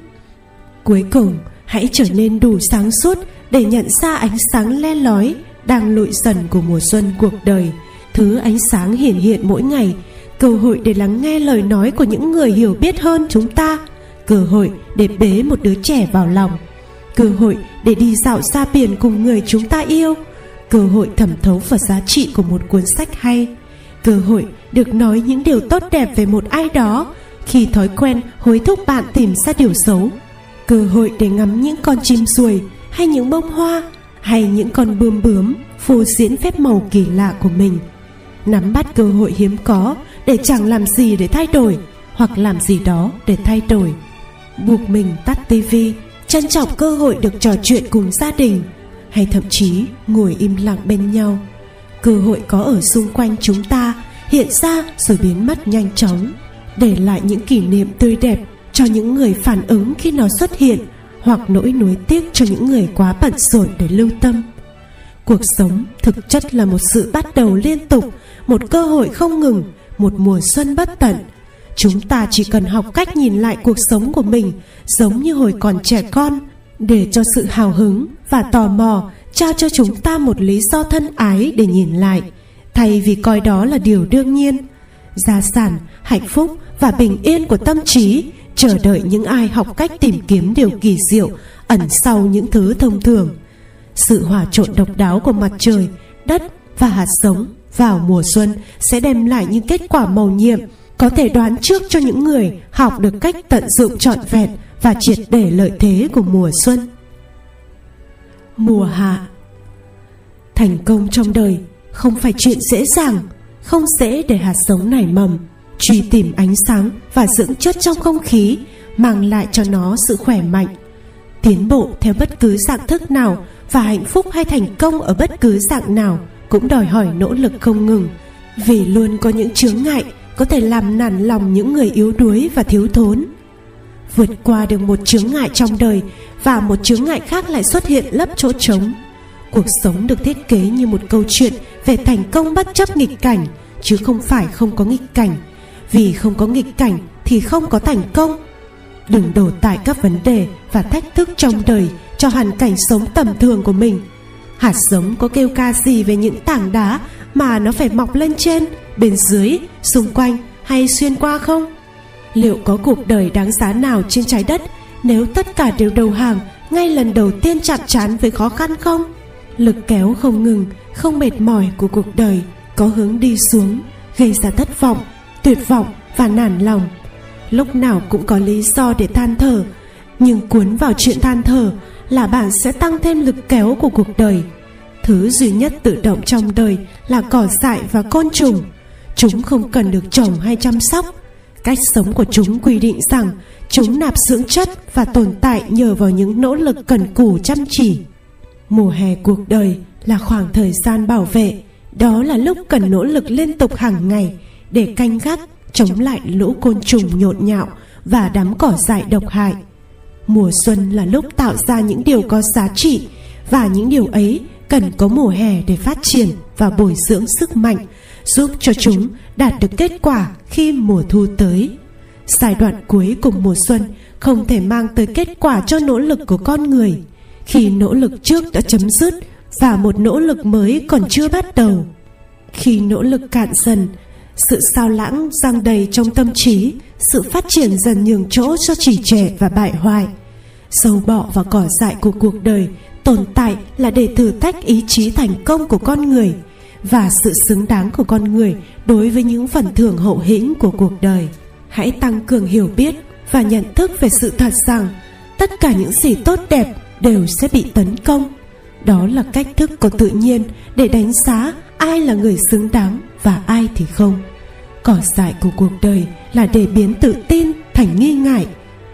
Cuối cùng, hãy trở nên đủ sáng suốt để nhận ra ánh sáng le lói đang lụi dần của mùa xuân cuộc đời, thứ ánh sáng hiển hiện mỗi ngày, cơ hội để lắng nghe lời nói của những người hiểu biết hơn chúng ta, cơ hội để bế một đứa trẻ vào lòng, cơ hội để đi dạo ra biển cùng người chúng ta yêu, cơ hội thẩm thấu vào giá trị của một cuốn sách hay, cơ hội được nói những điều tốt đẹp về một ai đó khi thói quen hối thúc bạn tìm ra điều xấu, cơ hội để ngắm những con chim ruồi hay những bông hoa, hay những con bươm bướm phô diễn phép màu kỳ lạ của mình. Nắm bắt cơ hội hiếm có để chẳng làm gì để thay đổi, hoặc làm gì đó để thay đổi. Buộc mình tắt tivi trân trọng cơ hội được trò chuyện cùng gia đình, hay thậm chí ngồi im lặng bên nhau. Cơ hội có ở xung quanh chúng ta hiện ra rồi biến mất nhanh chóng, để lại những kỷ niệm tươi đẹp cho những người phản ứng khi nó xuất hiện hoặc nỗi nuối tiếc cho những người quá bận rộn để lưu tâm. Cuộc sống thực chất là một sự bắt đầu liên tục, một cơ hội không ngừng, một mùa xuân bất tận. Chúng ta chỉ cần học cách nhìn lại cuộc sống của mình giống như hồi còn trẻ con, để cho sự hào hứng và tò mò trao cho chúng ta một lý do thân ái để nhìn lại, thay vì coi đó là điều đương nhiên. Gia sản, hạnh phúc và bình yên của tâm trí chờ đợi những ai học cách tìm kiếm điều kỳ diệu, ẩn sau những thứ thông thường. Sự hòa trộn độc đáo của mặt trời, đất và hạt giống vào mùa xuân sẽ đem lại những kết quả màu nhiệm, có thể đoán trước cho những người học được cách tận dụng trọn vẹn và triệt để lợi thế của mùa xuân. Mùa hạ. Thành công trong đời không phải chuyện dễ dàng, không dễ để hạt giống nảy mầm truy tìm ánh sáng và dưỡng chất trong không khí, mang lại cho nó sự khỏe mạnh, tiến bộ theo bất cứ dạng thức nào và hạnh phúc hay thành công ở bất cứ dạng nào cũng đòi hỏi nỗ lực không ngừng. Vì luôn có những chướng ngại có thể làm nản lòng những người yếu đuối và thiếu thốn. Vượt qua được một chướng ngại trong đời và một chướng ngại khác lại xuất hiện lấp chỗ trống. Cuộc sống được thiết kế như một câu chuyện về thành công bất chấp nghịch cảnh, chứ không phải không có nghịch cảnh vì không có nghịch cảnh thì không có thành công. Đừng đổ tại các vấn đề và thách thức trong đời cho hoàn cảnh sống tầm thường của mình. Hạt giống có kêu ca gì về những tảng đá mà nó phải mọc lên trên, bên dưới, xung quanh hay xuyên qua không? Liệu có cuộc đời đáng giá nào trên trái đất nếu tất cả đều đầu hàng ngay lần đầu tiên chạm trán với khó khăn không? Lực kéo không ngừng, không mệt mỏi của cuộc đời có hướng đi xuống, gây ra thất vọng tuyệt vọng và nản lòng. Lúc nào cũng có lý do để than thở, nhưng cuốn vào chuyện than thở là bạn sẽ tăng thêm lực kéo của cuộc đời. Thứ duy nhất tự động trong đời là cỏ dại và côn trùng. Chúng không cần được trồng hay chăm sóc. Cách sống của chúng quy định rằng chúng nạp dưỡng chất và tồn tại nhờ vào những nỗ lực cần cù chăm chỉ. Mùa hè cuộc đời là khoảng thời gian bảo vệ. Đó là lúc cần nỗ lực liên tục hàng ngày để canh gác, chống lại lũ côn trùng nhộn nhạo và đám cỏ dại độc hại. Mùa xuân là lúc tạo ra những điều có giá trị và những điều ấy cần có mùa hè để phát triển và bồi dưỡng sức mạnh, giúp cho chúng đạt được kết quả khi mùa thu tới. Giai đoạn cuối cùng mùa xuân không thể mang tới kết quả cho nỗ lực của con người, khi nỗ lực trước đã chấm dứt và một nỗ lực mới còn chưa bắt đầu. Khi nỗ lực cạn dần sự sao lãng giăng đầy trong tâm trí, sự phát triển dần nhường chỗ cho trì trệ và bại hoại. Sâu bọ và cỏ dại của cuộc đời tồn tại là để thử thách ý chí thành công của con người và sự xứng đáng của con người đối với những phần thưởng hậu hĩnh của cuộc đời. Hãy tăng cường hiểu biết và nhận thức về sự thật rằng tất cả những gì tốt đẹp đều sẽ bị tấn công. Đó là cách thức có tự nhiên để đánh giá ai là người xứng đáng và ai thì không. Cỏ dại của cuộc đời là để biến tự tin thành nghi ngại,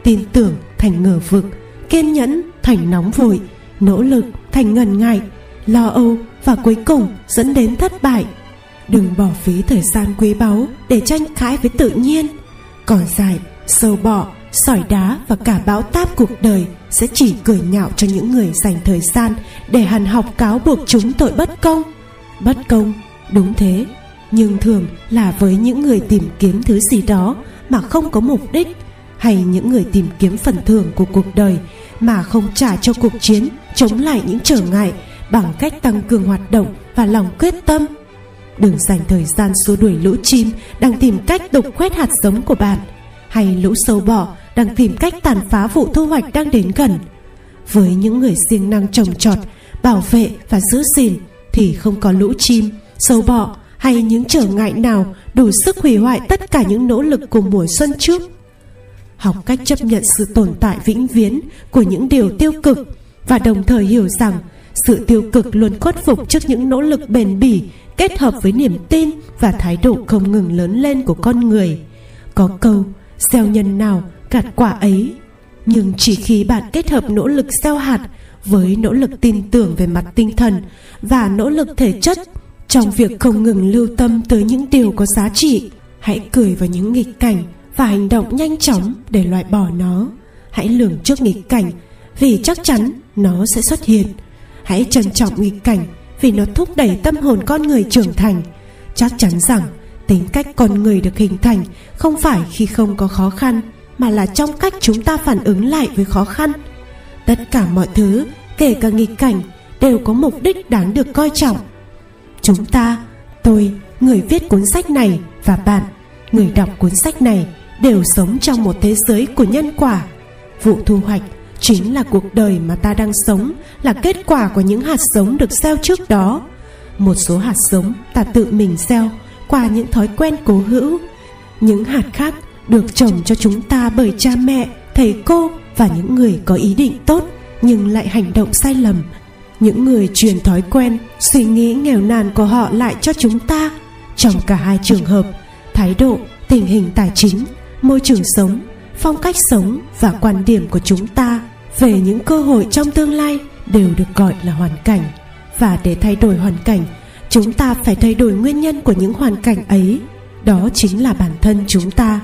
tin tưởng thành ngờ vực, kiên nhẫn thành nóng vội, nỗ lực thành ngần ngại, lo âu và cuối cùng dẫn đến thất bại. Đừng bỏ phí thời gian quý báu để tranh cãi với tự nhiên. Cỏ dại, sâu bọ, sỏi đá và cả bão táp cuộc đời sẽ chỉ cười nhạo cho những người dành thời gian để hàn học cáo buộc chúng tội bất công. Bất công, đúng thế nhưng thường là với những người tìm kiếm thứ gì đó mà không có mục đích, hay những người tìm kiếm phần thưởng của cuộc đời mà không trả cho cuộc chiến chống lại những trở ngại bằng cách tăng cường hoạt động và lòng quyết tâm. Đừng dành thời gian xua đuổi lũ chim đang tìm cách đục khoét hạt giống của bạn, hay lũ sâu bọ đang tìm cách tàn phá vụ thu hoạch đang đến gần. Với những người siêng năng trồng trọt, bảo vệ và giữ gìn thì không có lũ chim, sâu bọ hay những trở ngại nào đủ sức hủy hoại tất cả những nỗ lực của mùa xuân trước? Học cách chấp nhận sự tồn tại vĩnh viễn của những điều tiêu cực và đồng thời hiểu rằng sự tiêu cực luôn khuất phục trước những nỗ lực bền bỉ kết hợp với niềm tin và thái độ không ngừng lớn lên của con người. Có câu, gieo nhân nào gặt quả ấy. Nhưng chỉ khi bạn kết hợp nỗ lực gieo hạt với nỗ lực tin tưởng về mặt tinh thần và nỗ lực thể chất trong việc không ngừng lưu tâm tới những điều có giá trị, hãy cười vào những nghịch cảnh và hành động nhanh chóng để loại bỏ nó. Hãy lường trước nghịch cảnh, vì chắc chắn nó sẽ xuất hiện. Hãy trân trọng nghịch cảnh, vì nó thúc đẩy tâm hồn con người trưởng thành. Chắc chắn rằng, tính cách con người được hình thành không phải khi không có khó khăn, mà là trong cách chúng ta phản ứng lại với khó khăn. Tất cả mọi thứ, kể cả nghịch cảnh, đều có mục đích đáng được coi trọng chúng ta. Tôi, người viết cuốn sách này và bạn, người đọc cuốn sách này đều sống trong một thế giới của nhân quả. Vụ thu hoạch chính là cuộc đời mà ta đang sống, là kết quả của những hạt giống được gieo trước đó. Một số hạt giống ta tự mình gieo qua những thói quen cố hữu. Những hạt khác được trồng cho chúng ta bởi cha mẹ, thầy cô và những người có ý định tốt nhưng lại hành động sai lầm những người truyền thói quen, suy nghĩ nghèo nàn của họ lại cho chúng ta. Trong cả hai trường hợp, thái độ, tình hình tài chính, môi trường sống, phong cách sống và quan điểm của chúng ta về những cơ hội trong tương lai đều được gọi là hoàn cảnh. Và để thay đổi hoàn cảnh, chúng ta phải thay đổi nguyên nhân của những hoàn cảnh ấy. Đó chính là bản thân chúng ta.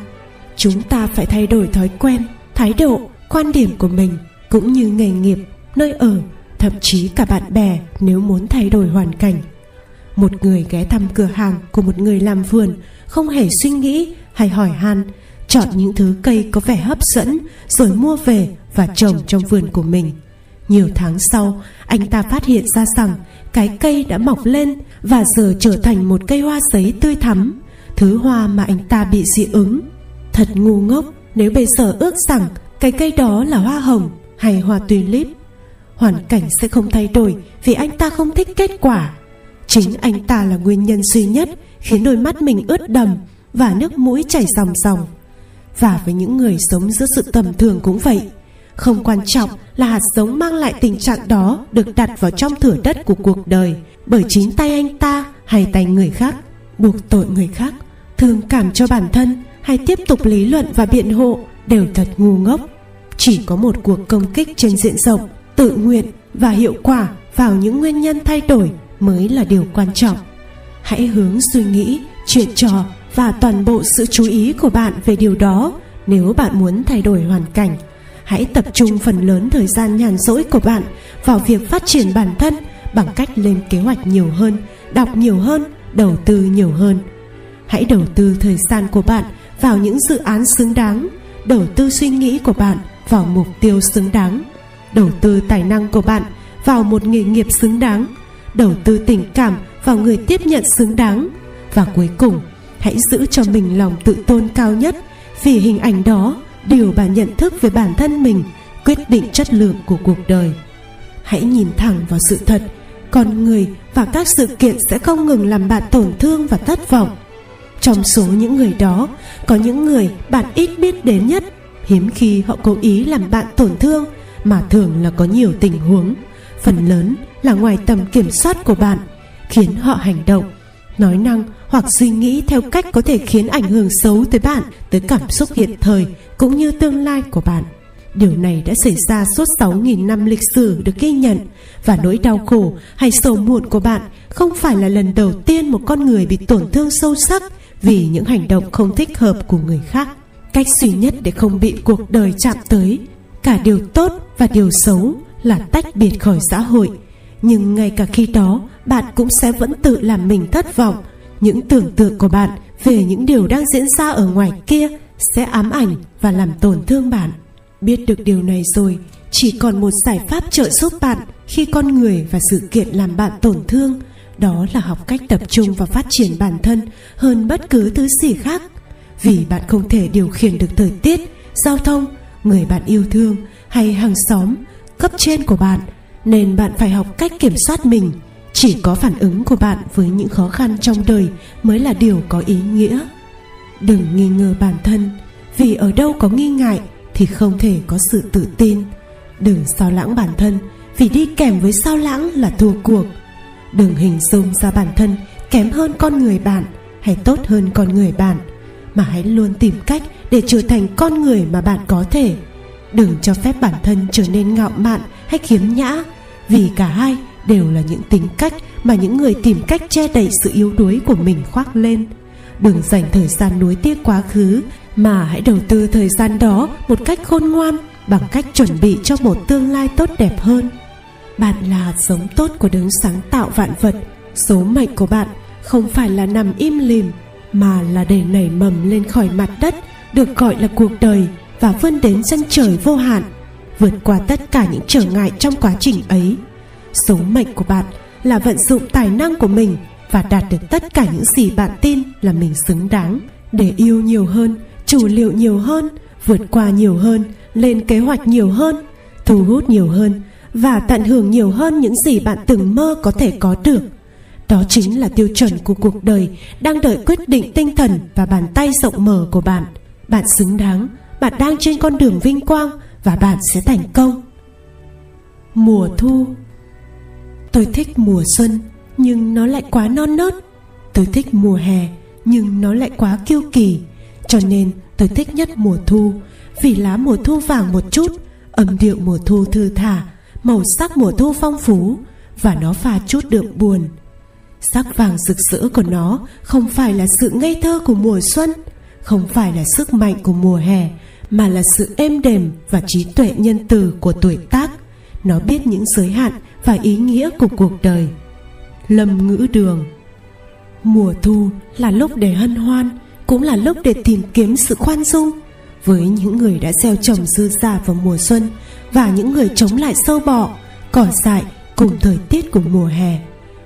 Chúng ta phải thay đổi thói quen, thái độ, quan điểm của mình cũng như nghề nghiệp, nơi ở thậm chí cả bạn bè nếu muốn thay đổi hoàn cảnh. Một người ghé thăm cửa hàng của một người làm vườn, không hề suy nghĩ hay hỏi han, chọn những thứ cây có vẻ hấp dẫn rồi mua về và trồng trong vườn của mình. Nhiều tháng sau, anh ta phát hiện ra rằng cái cây đã mọc lên và giờ trở thành một cây hoa giấy tươi thắm, thứ hoa mà anh ta bị dị ứng. Thật ngu ngốc nếu bây giờ ước rằng cái cây đó là hoa hồng hay hoa tulip hoàn cảnh sẽ không thay đổi vì anh ta không thích kết quả. Chính anh ta là nguyên nhân duy nhất khiến đôi mắt mình ướt đầm và nước mũi chảy ròng ròng. Và với những người sống giữa sự tầm thường cũng vậy không quan trọng là hạt giống mang lại tình trạng đó được đặt vào trong thửa đất của cuộc đời bởi chính tay anh ta hay tay người khác buộc tội người khác thương cảm cho bản thân hay tiếp tục lý luận và biện hộ đều thật ngu ngốc. Chỉ có một cuộc công kích trên diện rộng tự nguyện và hiệu quả vào những nguyên nhân thay đổi mới là điều quan trọng. Hãy hướng suy nghĩ, chuyện trò và toàn bộ sự chú ý của bạn về điều đó nếu bạn muốn thay đổi hoàn cảnh. Hãy tập trung phần lớn thời gian nhàn rỗi của bạn vào việc phát triển bản thân bằng cách lên kế hoạch nhiều hơn, đọc nhiều hơn, đầu tư nhiều hơn. Hãy đầu tư thời gian của bạn vào những dự án xứng đáng, đầu tư suy nghĩ của bạn vào mục tiêu xứng đáng đầu tư tài năng của bạn vào một nghề nghiệp xứng đáng, đầu tư tình cảm vào người tiếp nhận xứng đáng. Và cuối cùng, hãy giữ cho mình lòng tự tôn cao nhất vì hình ảnh đó, điều bạn nhận thức về bản thân mình, quyết định chất lượng của cuộc đời. Hãy nhìn thẳng vào sự thật, con người và các sự kiện sẽ không ngừng làm bạn tổn thương và thất vọng. Trong số những người đó, có những người bạn ít biết đến nhất, hiếm khi họ cố ý làm bạn tổn thương mà thường là có nhiều tình huống. Phần lớn là ngoài tầm kiểm soát của bạn, khiến họ hành động, nói năng hoặc suy nghĩ theo cách có thể khiến ảnh hưởng xấu tới bạn, tới cảm xúc hiện thời cũng như tương lai của bạn. Điều này đã xảy ra suốt 6.000 năm lịch sử được ghi nhận, Và nỗi đau khổ hay sầu muộn của bạn Không phải là lần đầu tiên một con người bị tổn thương sâu sắc Vì những hành động không thích hợp của người khác. Cách duy nhất để không bị cuộc đời chạm tới Cả điều tốt và điều xấu là tách biệt khỏi xã hội. Nhưng ngay cả khi đó, Bạn cũng sẽ vẫn tự làm mình thất vọng. Những tưởng tượng của bạn về những điều đang diễn ra ở ngoài kia Sẽ ám ảnh và làm tổn thương bạn. Biết được điều này rồi, Chỉ còn một giải pháp trợ giúp bạn Khi con người và sự kiện làm bạn tổn thương, Đó là học cách tập trung và phát triển bản thân Hơn bất cứ thứ gì khác. Vì bạn không thể điều khiển được thời tiết, Giao thông Người bạn yêu thương Hay hàng xóm, Cấp trên của bạn, Nên bạn phải học cách kiểm soát mình. Chỉ có phản ứng của bạn với những khó khăn trong đời Mới là điều có ý nghĩa. Đừng nghi ngờ bản thân, vì ở đâu có nghi ngại thì không thể có sự tự tin. Đừng sao lãng bản thân, vì đi kèm với sao lãng là thua cuộc. Đừng hình dung ra bản thân kém hơn con người bạn hay tốt hơn con người bạn mà hãy luôn tìm cách để trở thành con người mà bạn có thể. Đừng cho phép bản thân trở nên ngạo mạn hay khiếm nhã, vì cả hai đều là những tính cách mà những người tìm cách che đậy sự yếu đuối của mình khoác lên. Đừng dành thời gian nuối tiếc quá khứ, mà hãy đầu tư thời gian đó một cách khôn ngoan bằng cách chuẩn bị cho một tương lai tốt đẹp hơn. Bạn là hạt giống tốt của đấng sáng tạo vạn vật. Số mệnh của bạn không phải là nằm im lìm mà là để nảy mầm lên khỏi mặt đất, được gọi là cuộc đời, và vươn đến chân trời vô hạn, vượt qua tất cả những trở ngại trong quá trình ấy. Số mệnh của bạn là vận dụng tài năng của mình và đạt được tất cả những gì bạn tin là mình xứng đáng. Để yêu nhiều hơn chủ liệu nhiều hơn, vượt qua nhiều hơn, lên kế hoạch nhiều hơn, thu hút nhiều hơn và tận hưởng nhiều hơn những gì bạn từng mơ có thể có được đó chính là tiêu chuẩn của cuộc đời, đang đợi quyết định tinh thần và bàn tay rộng mở của bạn. Bạn xứng đáng, bạn đang trên con đường vinh quang và bạn sẽ thành công. Mùa thu. Tôi thích mùa xuân, nhưng nó lại quá non nớt. Tôi thích mùa hè, nhưng nó lại quá kiêu kỳ. Cho nên tôi thích nhất mùa thu, vì lá mùa thu vàng một chút, âm điệu mùa thu thư thả, màu sắc mùa thu phong phú, và nó pha chút đượm buồn sắc vàng rực rỡ của nó không phải là sự ngây thơ của mùa xuân, không phải là sức mạnh của mùa hè, mà là sự êm đềm và trí tuệ nhân từ của tuổi tác. Nó biết những giới hạn và ý nghĩa của cuộc đời. Lâm ngữ đường. Mùa thu là lúc để hân hoan, cũng là lúc để tìm kiếm sự khoan dung. Với những người đã gieo trồng dư giả vào mùa xuân và những người chống lại sâu bọ, cỏ dại cùng thời tiết của mùa hè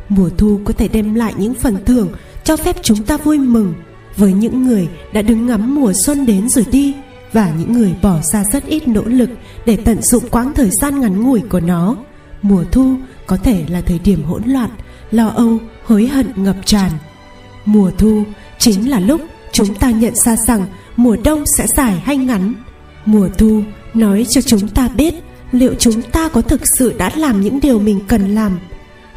mùa thu có thể đem lại những phần thưởng cho phép chúng ta vui mừng với những người đã đứng ngắm mùa xuân đến rồi đi và những người bỏ ra rất ít nỗ lực để tận dụng quãng thời gian ngắn ngủi của nó. Mùa thu có thể là thời điểm hỗn loạn, lo âu, hối hận, ngập tràn. Mùa thu chính là lúc chúng ta nhận ra rằng mùa đông sẽ dài hay ngắn. Mùa thu nói cho chúng ta biết liệu chúng ta có thực sự đã làm những điều mình cần làm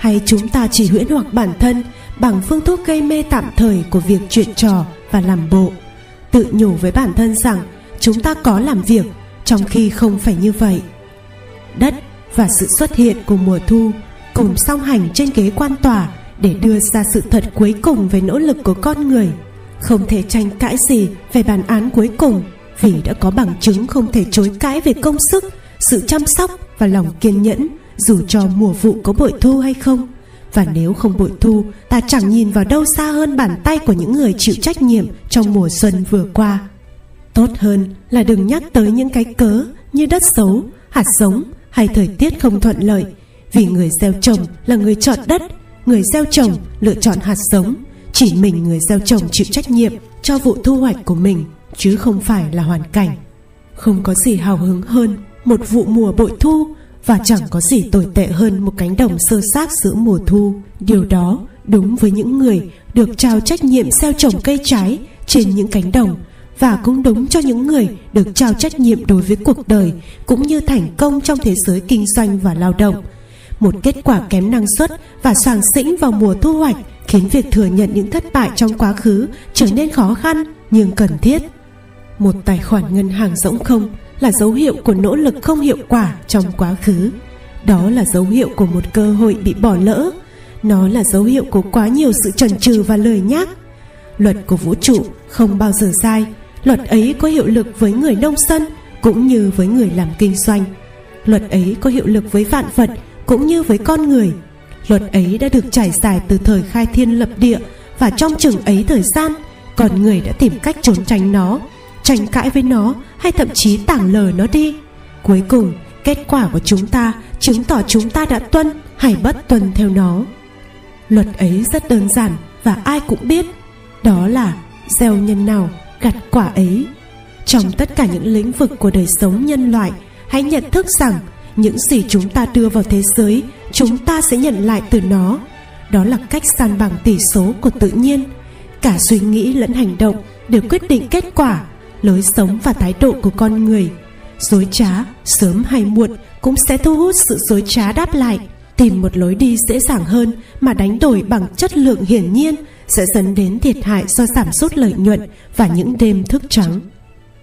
hay chúng ta chỉ huyễn hoặc bản thân bằng phương thuốc gây mê tạm thời của việc chuyện trò và làm bộ? Tự nhủ với bản thân rằng chúng ta có làm việc trong khi không phải như vậy. Đất và sự xuất hiện của mùa thu cùng song hành trên ghế quan tòa để đưa ra sự thật cuối cùng về nỗ lực của con người. Không thể tranh cãi gì về bản án cuối cùng vì đã có bằng chứng không thể chối cãi về công sức, sự chăm sóc và lòng kiên nhẫn dù cho mùa vụ có bội thu hay không, và nếu không bội thu, ta chẳng nhìn vào đâu xa hơn bàn tay của những người chịu trách nhiệm trong mùa xuân vừa qua. Tốt hơn là đừng nhắc tới những cái cớ như đất xấu, hạt giống hay thời tiết không thuận lợi. Vì người gieo trồng là người chọn đất, người gieo trồng lựa chọn hạt giống, chỉ mình người gieo trồng chịu trách nhiệm cho vụ thu hoạch của mình, chứ không phải là hoàn cảnh. Không có gì hào hứng hơn một vụ mùa bội thu và chẳng có gì tồi tệ hơn một cánh đồng sơ xác giữa mùa thu. Điều đó đúng với những người được trao trách nhiệm gieo trồng cây trái trên những cánh đồng và cũng đúng cho những người được trao trách nhiệm đối với cuộc đời cũng như thành công trong thế giới kinh doanh và lao động. Một kết quả kém năng suất và soàng xĩnh vào mùa thu hoạch khiến việc thừa nhận những thất bại trong quá khứ trở nên khó khăn nhưng cần thiết. Một tài khoản ngân hàng rỗng không là dấu hiệu của nỗ lực không hiệu quả trong quá khứ. Đó là dấu hiệu của một cơ hội bị bỏ lỡ. Nó là dấu hiệu của quá nhiều sự chần chừ và lời nhác. Luật của vũ trụ không bao giờ sai. Luật ấy có hiệu lực với người nông dân cũng như với người làm kinh doanh. Luật ấy có hiệu lực với vạn vật cũng như với con người. Luật ấy đã được trải dài từ thời khai thiên lập địa và trong chừng ấy thời gian, con người đã tìm cách trốn tránh nó tranh cãi với nó hay thậm chí tảng lờ nó đi. Cuối cùng, kết quả của chúng ta chứng tỏ chúng ta đã tuân hay bất tuân theo nó. Luật ấy rất đơn giản và ai cũng biết. Đó là gieo nhân nào gặt quả ấy. Trong tất cả những lĩnh vực của đời sống nhân loại, hãy nhận thức rằng những gì chúng ta đưa vào thế giới, chúng ta sẽ nhận lại từ nó. Đó là cách san bằng tỷ số của tự nhiên. Cả suy nghĩ lẫn hành động đều quyết định kết quả lối sống và thái độ của con người. Dối trá, sớm hay muộn, cũng sẽ thu hút sự dối trá đáp lại. Tìm một lối đi dễ dàng hơn mà đánh đổi bằng chất lượng hiển nhiên sẽ dẫn đến thiệt hại do giảm sút lợi nhuận và những đêm thức trắng.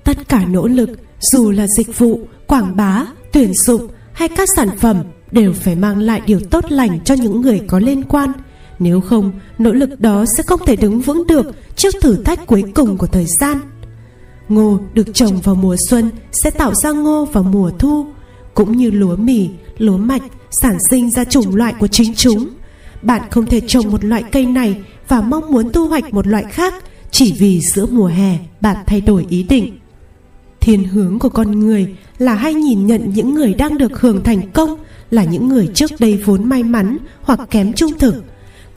Tất cả nỗ lực, dù là dịch vụ, quảng bá, tuyển dụng hay các sản phẩm, đều phải mang lại điều tốt lành cho những người có liên quan. Nếu không, nỗ lực đó sẽ không thể đứng vững được trước thử thách cuối cùng của thời gian ngô được trồng vào mùa xuân sẽ tạo ra ngô vào mùa thu, cũng như lúa mì, lúa mạch sản sinh ra chủng loại của chính chúng. Bạn không thể trồng một loại cây này và mong muốn thu hoạch một loại khác chỉ vì giữa mùa hè bạn thay đổi ý định. Thiên hướng của con người là hay nhìn nhận những người đang được hưởng thành công là những người trước đây vốn may mắn hoặc kém trung thực.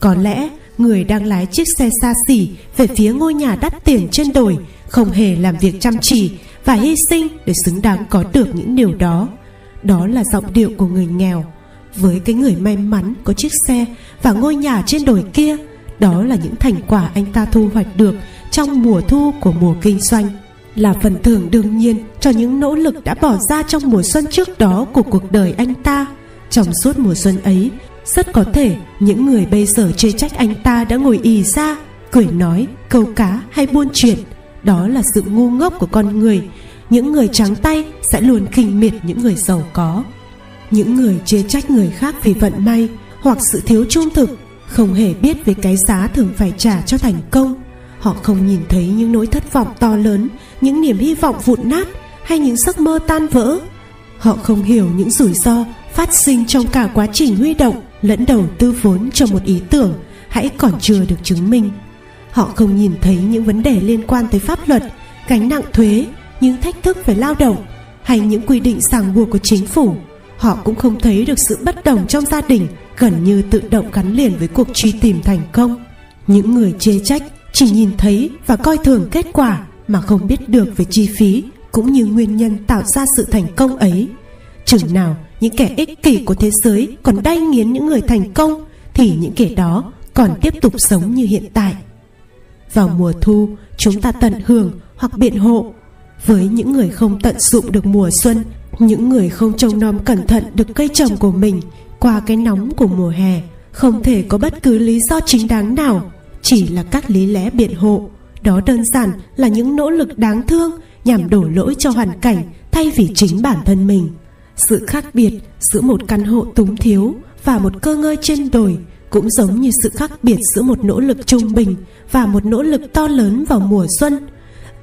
Có lẽ người đang lái chiếc xe xa xỉ về phía ngôi nhà đắt tiền trên đồi, không hề làm việc chăm chỉ và hy sinh để xứng đáng có được những điều đó. Đó là giọng điệu của người nghèo. Với cái người may mắn có chiếc xe và ngôi nhà trên đồi kia, đó là những thành quả anh ta thu hoạch được trong mùa thu của mùa kinh doanh. Là phần thưởng đương nhiên cho những nỗ lực đã bỏ ra trong mùa xuân trước đó của cuộc đời anh ta. Trong suốt mùa xuân ấy rất có thể những người bây giờ chê trách anh ta đã ngồi ì ra, cười nói, câu cá hay buôn chuyện. Đó là sự ngu ngốc của con người. Những người trắng tay sẽ luôn khinh miệt những người giàu có. Những người chê trách người khác vì vận may hoặc sự thiếu trung thực, không hề biết về cái giá thường phải trả cho thành công. Họ không nhìn thấy những nỗi thất vọng to lớn, những niềm hy vọng vụn nát hay những giấc mơ tan vỡ. Họ không hiểu những rủi ro phát sinh trong cả quá trình huy động lẫn đầu tư vốn cho một ý tưởng, hãy còn chưa được chứng minh. Họ không nhìn thấy những vấn đề liên quan tới pháp luật, gánh nặng thuế, những thách thức về lao động, hay những quy định ràng buộc của chính phủ. Họ cũng không thấy được sự bất đồng trong gia đình, gần như tự động gắn liền với cuộc truy tìm thành công. Những người chê trách chỉ nhìn thấy và coi thường kết quả mà không biết được về chi phí, cũng như nguyên nhân tạo ra sự thành công ấy chừng nào những kẻ ích kỷ của thế giới còn đay nghiến những người thành công, thì những kẻ đó còn tiếp tục sống như hiện tại. Vào mùa thu, chúng ta tận hưởng hoặc biện hộ với những người không tận dụng được mùa xuân, những người không trông nom cẩn thận được cây trồng của mình qua cái nóng của mùa hè, không thể có bất cứ lý do chính đáng nào, chỉ là các lý lẽ biện hộ. Đó đơn giản là những nỗ lực đáng thương nhằm đổ lỗi cho hoàn cảnh thay vì chính bản thân mình sự khác biệt giữa một căn hộ túng thiếu và một cơ ngơi trên đồi cũng giống như sự khác biệt giữa một nỗ lực trung bình và một nỗ lực to lớn vào mùa xuân.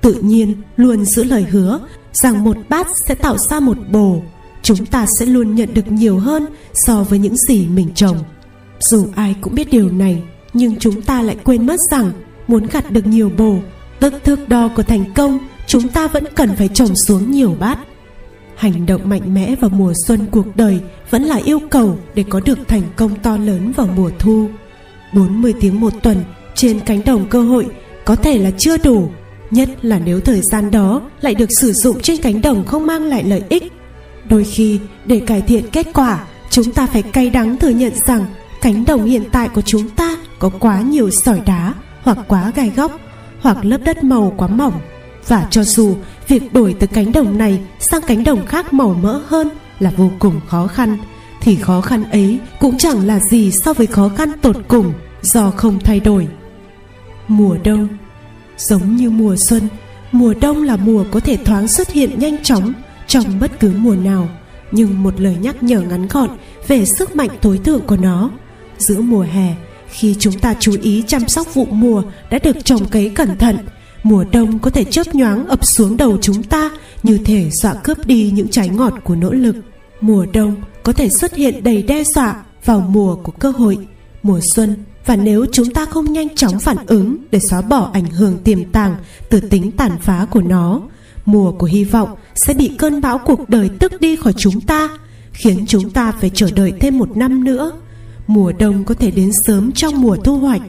Tự nhiên luôn giữ lời hứa rằng một bát sẽ tạo ra một bồ. Chúng ta sẽ luôn nhận được nhiều hơn so với những gì mình trồng. Dù ai cũng biết điều này, nhưng chúng ta lại quên mất rằng muốn gặt được nhiều bồ, tức thước đo của thành công, chúng ta vẫn cần phải trồng xuống nhiều bát hành động mạnh mẽ vào mùa xuân cuộc đời vẫn là yêu cầu để có được thành công to lớn vào mùa thu. 40 tiếng một tuần trên cánh đồng cơ hội có thể là chưa đủ, nhất là nếu thời gian đó lại được sử dụng trên cánh đồng không mang lại lợi ích. Đôi khi, để cải thiện kết quả, chúng ta phải cay đắng thừa nhận rằng cánh đồng hiện tại của chúng ta có quá nhiều sỏi đá hoặc quá gai góc hoặc lớp đất màu quá mỏng. Và cho dù việc đổi từ cánh đồng này sang cánh đồng khác màu mỡ hơn là vô cùng khó khăn. Thì khó khăn ấy cũng chẳng là gì so với khó khăn tột cùng do không thay đổi. Mùa đông, giống như mùa xuân, mùa đông là mùa có thể thoáng xuất hiện nhanh chóng trong bất cứ mùa nào. Nhưng một lời nhắc nhở ngắn gọn về sức mạnh tối thượng của nó, giữa mùa hè, khi chúng ta chú ý chăm sóc vụ mùa đã được trồng cấy cẩn thận mùa đông có thể chớp nhoáng ập xuống đầu chúng ta, như thể dọa cướp đi những trái ngọt của nỗ lực. Mùa đông có thể xuất hiện đầy đe dọa vào mùa của cơ hội. Mùa xuân, và nếu chúng ta không nhanh chóng phản ứng để xóa bỏ ảnh hưởng tiềm tàng từ tính tàn phá của nó, mùa của hy vọng sẽ bị cơn bão cuộc đời tức đi khỏi chúng ta, khiến chúng ta phải chờ đợi thêm một năm nữa. Mùa đông có thể đến sớm trong mùa thu hoạch.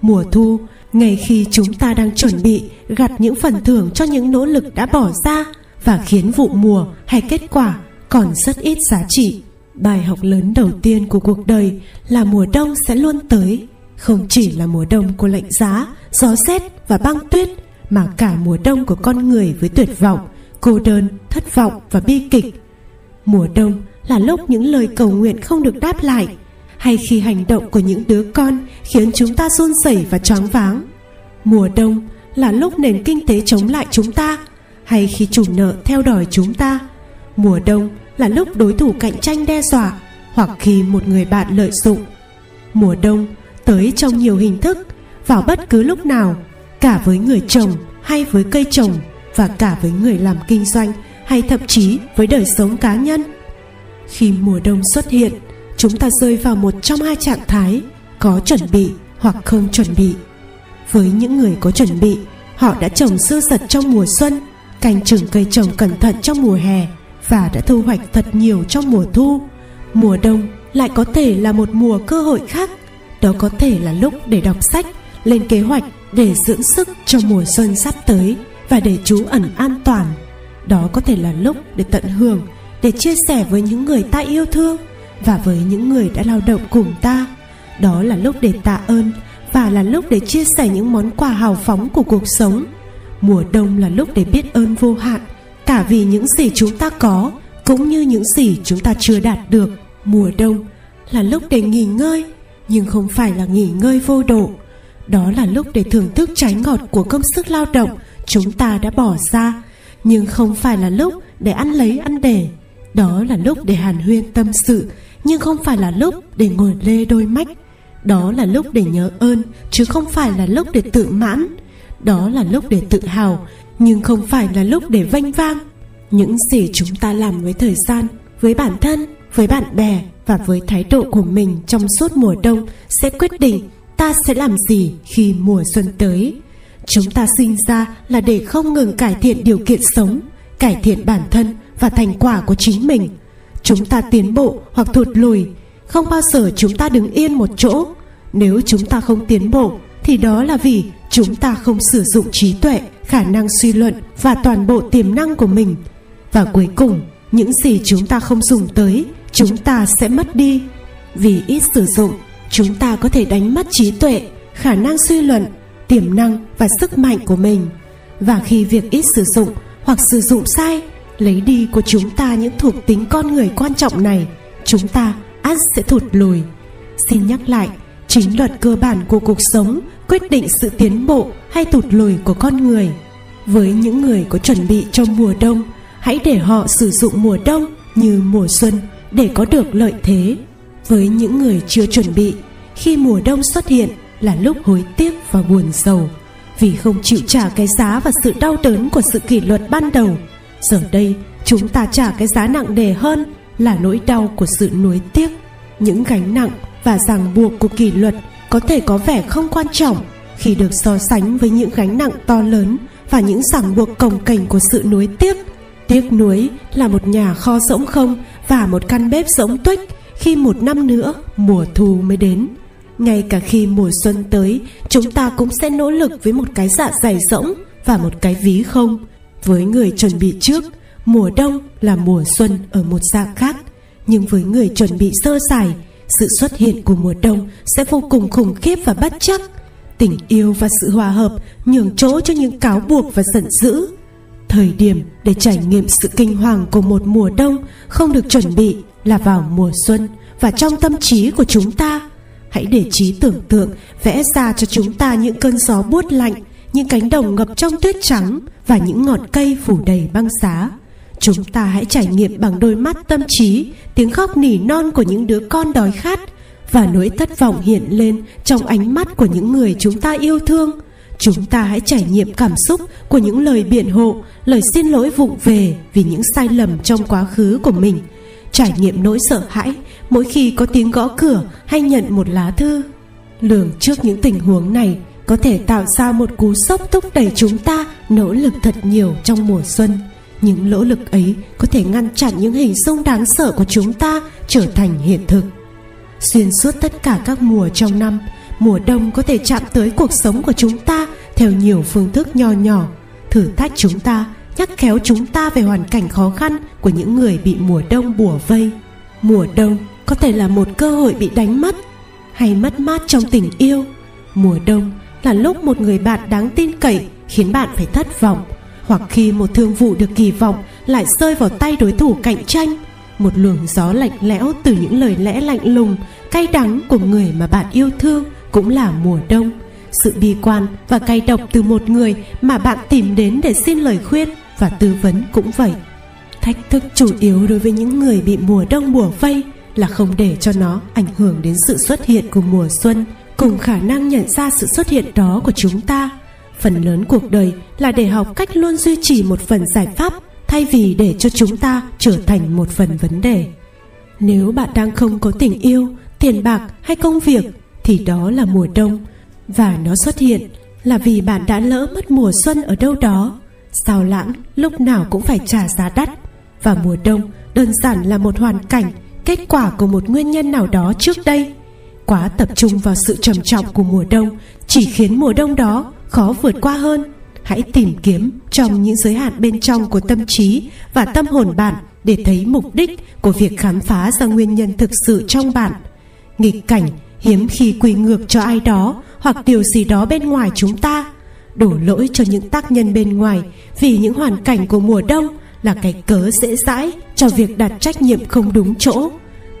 Mùa thu ngay khi chúng ta đang chuẩn bị gặt những phần thưởng cho những nỗ lực đã bỏ ra và khiến vụ mùa hay kết quả còn rất ít giá trị, bài học lớn đầu tiên của cuộc đời là mùa đông sẽ luôn tới. Không chỉ là mùa đông của lạnh giá, gió rét và băng tuyết, mà cả mùa đông của con người với tuyệt vọng, cô đơn, thất vọng và bi kịch. Mùa đông là lúc những lời cầu nguyện không được đáp lại hay khi hành động của những đứa con khiến chúng ta run rẩy và choáng váng. Mùa đông là lúc nền kinh tế chống lại chúng ta hay khi chủ nợ theo đòi chúng ta. Mùa đông là lúc đối thủ cạnh tranh đe dọa hoặc khi một người bạn lợi dụng. Mùa đông tới trong nhiều hình thức, vào bất cứ lúc nào, cả với người trồng hay với cây trồng và cả với người làm kinh doanh hay thậm chí với đời sống cá nhân. Khi mùa đông xuất hiện chúng ta rơi vào một trong hai trạng thái, có chuẩn bị hoặc không chuẩn bị. Với những người có chuẩn bị, họ đã trồng sơ sật trong mùa xuân, canh chừng cây trồng cẩn thận trong mùa hè và đã thu hoạch thật nhiều trong mùa thu. Mùa đông lại có thể là một mùa cơ hội khác. Đó có thể là lúc để đọc sách, lên kế hoạch để dưỡng sức cho mùa xuân sắp tới và để trú ẩn an toàn. Đó có thể là lúc để tận hưởng, để chia sẻ với những người ta yêu thương và với những người đã lao động cùng ta. Đó là lúc để tạ ơn và là lúc để chia sẻ những món quà hào phóng của cuộc sống. Mùa đông là lúc để biết ơn vô hạn, cả vì những gì chúng ta có cũng như những gì chúng ta chưa đạt được. Mùa đông là lúc để nghỉ ngơi, nhưng không phải là nghỉ ngơi vô độ. Đó là lúc để thưởng thức trái ngọt của công sức lao động chúng ta đã bỏ ra, nhưng không phải là lúc để ăn lấy ăn để. Đó là lúc để hàn huyên tâm sự nhưng không phải là lúc để ngồi lê đôi mách đó là lúc để nhớ ơn, chứ không phải là lúc để tự mãn. Đó là lúc để tự hào, nhưng không phải là lúc để vênh vang. Những gì chúng ta làm với thời gian, với bản thân, với bạn bè và với thái độ của mình trong suốt mùa đông sẽ quyết định ta sẽ làm gì khi mùa xuân tới. Chúng ta sinh ra là để không ngừng cải thiện điều kiện sống, cải thiện bản thân và thành quả của chính mình chúng ta tiến bộ hoặc thụt lùi, không bao giờ chúng ta đứng yên một chỗ. Nếu chúng ta không tiến bộ, thì đó là vì chúng ta không sử dụng trí tuệ, khả năng suy luận và toàn bộ tiềm năng của mình. Và cuối cùng, những gì chúng ta không dùng tới, chúng ta sẽ mất đi. Vì ít sử dụng, chúng ta có thể đánh mất trí tuệ, khả năng suy luận, tiềm năng và sức mạnh của mình. Và khi việc ít sử dụng hoặc sử dụng sai lấy đi của chúng ta những thuộc tính con người quan trọng này, chúng ta ắt sẽ thụt lùi. Xin nhắc lại, chính luật cơ bản của cuộc sống quyết định sự tiến bộ hay tụt lùi của con người. Với những người có chuẩn bị cho mùa đông, hãy để họ sử dụng mùa đông như mùa xuân để có được lợi thế. Với những người chưa chuẩn bị, khi mùa đông xuất hiện là lúc hối tiếc và buồn sầu vì không chịu trả cái giá và sự đau đớn của sự kỷ luật ban đầu giờ đây, chúng ta trả cái giá nặng nề hơn là nỗi đau của sự nuối tiếc. Những gánh nặng và ràng buộc của kỷ luật có thể có vẻ không quan trọng khi được so sánh với những gánh nặng to lớn và những ràng buộc cồng kềnh của sự nuối tiếc. Tiếc nuối là một nhà kho rỗng không và một căn bếp rỗng tuếch khi một năm nữa mùa thu mới đến. Ngay cả khi mùa xuân tới, chúng ta cũng sẽ nỗ lực với một cái dạ dày rỗng và một cái ví không với người chuẩn bị trước, mùa đông là mùa xuân ở một dạng khác. Nhưng với người chuẩn bị sơ sài, sự xuất hiện của mùa đông sẽ vô cùng khủng khiếp và bất chắc. Tình yêu và sự hòa hợp nhường chỗ cho những cáo buộc và giận dữ. Thời điểm để trải nghiệm sự kinh hoàng của một mùa đông không được chuẩn bị là vào mùa xuân và trong tâm trí của chúng ta. Hãy để trí tưởng tượng vẽ ra cho chúng ta những cơn gió buốt lạnh những cánh đồng ngập trong tuyết trắng và những ngọn cây phủ đầy băng giá chúng ta hãy trải nghiệm bằng đôi mắt tâm trí tiếng khóc nỉ non của những đứa con đói khát và nỗi thất vọng hiện lên trong ánh mắt của những người chúng ta yêu thương. Chúng ta hãy trải nghiệm cảm xúc của những lời biện hộ lời xin lỗi vụng về vì những sai lầm trong quá khứ của mình. Trải nghiệm nỗi sợ hãi mỗi khi có tiếng gõ cửa hay nhận một lá thư. Lường trước những tình huống này có thể tạo ra một cú sốc thúc đẩy chúng ta nỗ lực thật nhiều trong mùa xuân. Những nỗ lực ấy có thể ngăn chặn những hình dung đáng sợ của chúng ta trở thành hiện thực. Xuyên suốt tất cả các mùa trong năm, mùa đông có thể chạm tới cuộc sống của chúng ta theo nhiều phương thức nho nhỏ. Thử thách chúng ta, nhắc khéo chúng ta về hoàn cảnh khó khăn của những người bị mùa đông bùa vây. Mùa đông có thể là một cơ hội bị đánh mất hay mất mát trong tình yêu. Mùa đông là lúc một người bạn đáng tin cậy khiến bạn phải thất vọng. Hoặc khi một thương vụ được kỳ vọng, lại rơi vào tay đối thủ cạnh tranh, một luồng gió lạnh lẽo từ những lời lẽ lạnh lùng, cay đắng của người mà bạn yêu thương cũng là mùa đông. Sự bi quan và cay độc từ một người mà bạn tìm đến để xin lời khuyên và tư vấn cũng vậy. Thách thức chủ yếu đối với những người bị mùa đông bùa vây là không để cho nó ảnh hưởng đến sự xuất hiện của mùa xuân cùng khả năng nhận ra sự xuất hiện đó của chúng ta, phần lớn cuộc đời là để học cách luôn duy trì một phần giải pháp thay vì để cho chúng ta trở thành một phần vấn đề. Nếu bạn đang không có tình yêu, tiền bạc hay công việc, thì đó là mùa đông, và nó xuất hiện là vì bạn đã lỡ mất mùa xuân ở đâu đó. Sao lãng lúc nào cũng phải trả giá đắt, và mùa đông đơn giản là một hoàn cảnh, kết quả của một nguyên nhân nào đó trước đây quá tập trung vào sự trầm trọng của mùa đông, chỉ khiến mùa đông đó khó vượt qua hơn. Hãy tìm kiếm trong những giới hạn bên trong của tâm trí và tâm hồn bạn để thấy mục đích của việc khám phá ra nguyên nhân thực sự trong bạn. Nghịch cảnh, hiếm khi quy ngược cho ai đó hoặc điều gì đó bên ngoài chúng ta, đổ lỗi cho những tác nhân bên ngoài vì những hoàn cảnh của mùa đông là cái cớ dễ dãi cho việc đặt trách nhiệm không đúng chỗ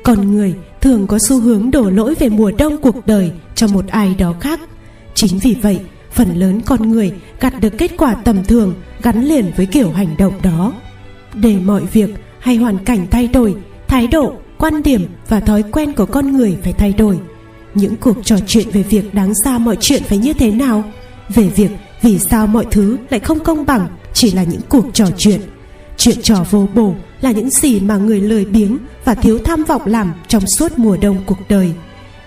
con người thường có xu hướng đổ lỗi về mùa đông cuộc đời cho một ai đó khác. Chính vì vậy, phần lớn con người gặt được kết quả tầm thường gắn liền với kiểu hành động đó. Để mọi việc hay hoàn cảnh thay đổi, thái độ, quan điểm và thói quen của con người phải thay đổi. Những cuộc trò chuyện về việc đáng ra mọi chuyện phải như thế nào? Về việc vì sao mọi thứ lại không công bằng chỉ là những cuộc trò chuyện chuyện trò vô bổ là những gì mà người lười biếng và thiếu tham vọng làm trong suốt mùa đông cuộc đời.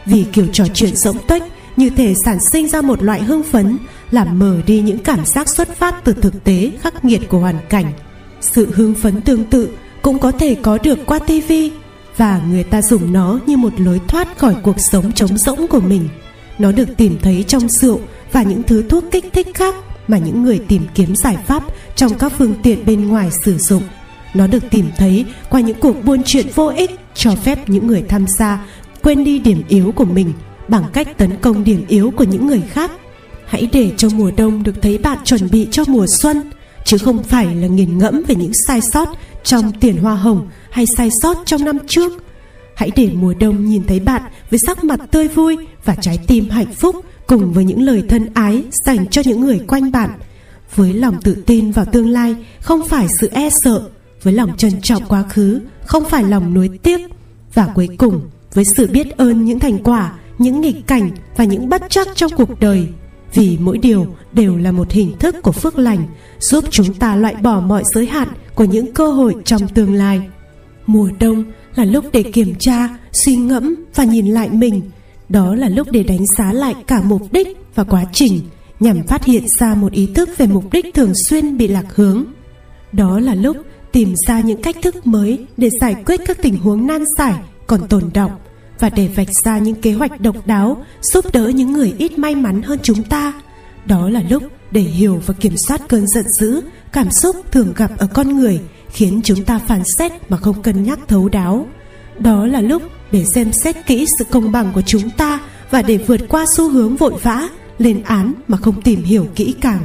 Vì kiểu trò chuyện rỗng tuếch như thể sản sinh ra một loại hưng phấn, làm mở đi những cảm giác xuất phát từ thực tế khắc nghiệt của hoàn cảnh. Sự hưng phấn tương tự cũng có thể có được qua tivi và người ta dùng nó như một lối thoát khỏi cuộc sống trống rỗng của mình. Nó được tìm thấy trong rượu và những thứ thuốc kích thích khác mà những người tìm kiếm giải pháp trong các phương tiện bên ngoài sử dụng. Nó được tìm thấy qua những cuộc buôn chuyện vô ích, cho phép những người tham gia quên đi điểm yếu của mình bằng cách tấn công điểm yếu của những người khác. Hãy để cho mùa đông được thấy bạn chuẩn bị cho mùa xuân, chứ không phải là nghiền ngẫm về những sai sót trong tiền hoa hồng hay sai sót trong năm trước. Hãy để mùa đông nhìn thấy bạn với sắc mặt tươi vui và trái tim hạnh phúc cùng với những lời thân ái dành cho những người quanh bạn. Với lòng tự tin vào tương lai, không phải sự e sợ. Với lòng trân trọng quá khứ, không phải lòng nuối tiếc. Và cuối cùng, với sự biết ơn những thành quả, những nghịch cảnh và những bất chắc trong cuộc đời. Vì mỗi điều đều là một hình thức của phước lành, giúp chúng ta loại bỏ mọi giới hạn của những cơ hội trong tương lai. Mùa đông là lúc để kiểm tra, suy ngẫm và nhìn lại mình đó là lúc để đánh giá lại cả mục đích và quá trình, nhằm phát hiện ra một ý thức về mục đích thường xuyên bị lạc hướng. Đó là lúc tìm ra những cách thức mới để giải quyết các tình huống nan giải còn tồn động và để vạch ra những kế hoạch độc đáo giúp đỡ những người ít may mắn hơn chúng ta. Đó là lúc để hiểu và kiểm soát cơn giận dữ, cảm xúc thường gặp ở con người khiến chúng ta phán xét mà không cân nhắc thấu đáo. Đó là lúc để xem xét kỹ sự công bằng của chúng ta và để vượt qua xu hướng vội vã, lên án mà không tìm hiểu kỹ càng.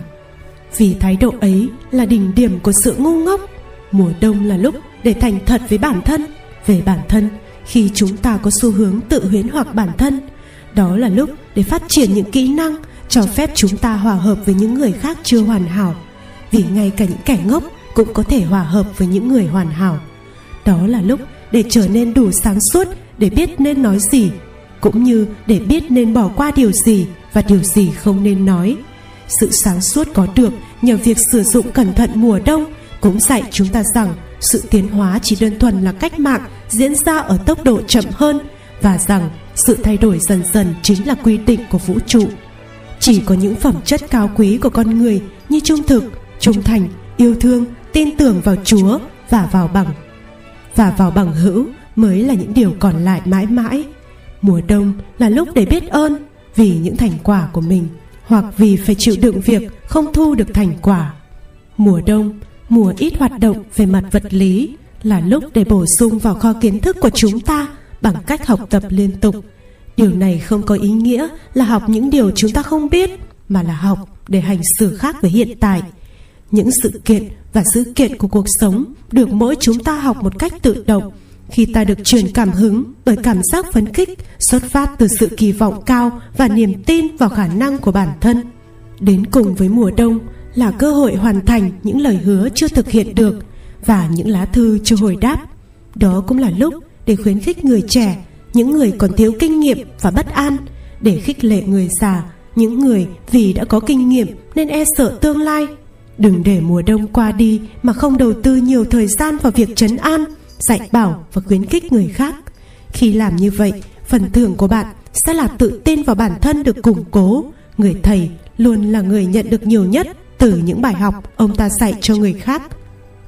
Vì thái độ ấy là đỉnh điểm của sự ngu ngốc. Mùa đông là lúc để thành thật với bản thân, về bản thân khi chúng ta có xu hướng tự huyễn hoặc bản thân. Đó là lúc để phát triển những kỹ năng, cho phép chúng ta hòa hợp với những người khác chưa hoàn hảo. Vì ngay cả những kẻ ngốc cũng có thể hòa hợp với những người hoàn hảo. Đó là lúc để trở nên đủ sáng suốt để biết nên nói gì, cũng như để biết nên bỏ qua điều gì và điều gì không nên nói. Sự sáng suốt có được nhờ việc sử dụng cẩn thận mùa đông cũng dạy chúng ta rằng sự tiến hóa chỉ đơn thuần là cách mạng diễn ra ở tốc độ chậm hơn và rằng sự thay đổi dần dần chính là quy định của vũ trụ. Chỉ có những phẩm chất cao quý của con người như trung thực, trung thành, yêu thương, tin tưởng vào chúa và vào bằng và vào bằng hữu mới là những điều còn lại mãi mãi. Mùa đông là lúc để biết ơn vì những thành quả của mình, hoặc vì phải chịu đựng việc không thu được thành quả. Mùa đông, mùa ít hoạt động về mặt vật lý là lúc để bổ sung vào kho kiến thức của chúng ta bằng cách học tập liên tục. Điều này không có ý nghĩa là học những điều chúng ta không biết, mà là học để hành xử khác với hiện tại. Những sự kiện và sự kiện của cuộc sống được mỗi chúng ta học một cách tự động khi ta được truyền cảm hứng bởi cảm giác phấn khích, xuất phát từ sự kỳ vọng cao và niềm tin vào khả năng của bản thân. Đến cùng với mùa đông là cơ hội hoàn thành những lời hứa chưa thực hiện được và những lá thư chưa hồi đáp. Đó cũng là lúc để khuyến khích người trẻ, những người còn thiếu kinh nghiệm và bất an, để khích lệ người già, những người vì đã có kinh nghiệm nên e sợ tương lai. Đừng để mùa đông qua đi mà không đầu tư nhiều thời gian vào việc trấn an dạy bảo và khuyến khích người khác. Khi làm như vậy, phần thưởng của bạn sẽ là tự tin vào bản thân được củng cố. Người thầy luôn là người nhận được nhiều nhất từ những bài học ông ta dạy cho người khác.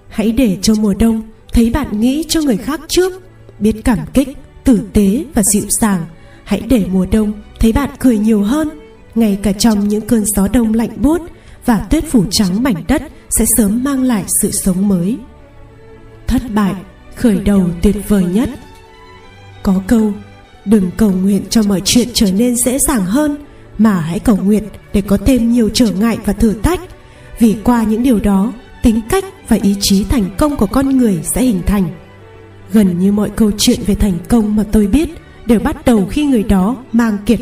Hãy để cho mùa đông thấy bạn nghĩ cho người khác trước. Biết cảm kích, tử tế và dịu dàng. Hãy để mùa đông thấy bạn cười nhiều hơn. Ngay cả trong những cơn gió đông lạnh buốt và tuyết phủ trắng mảnh đất sẽ sớm mang lại sự sống mới. Thất bại khởi đầu tuyệt vời nhất. Có câu đừng cầu nguyện cho mọi chuyện trở nên dễ dàng hơn mà hãy cầu nguyện để có thêm nhiều trở ngại và thử thách. Vì qua những điều đó tính cách và ý chí thành công của con người sẽ hình thành. Gần như mọi câu chuyện về thành công mà tôi biết đều bắt đầu khi người đó mang kiệt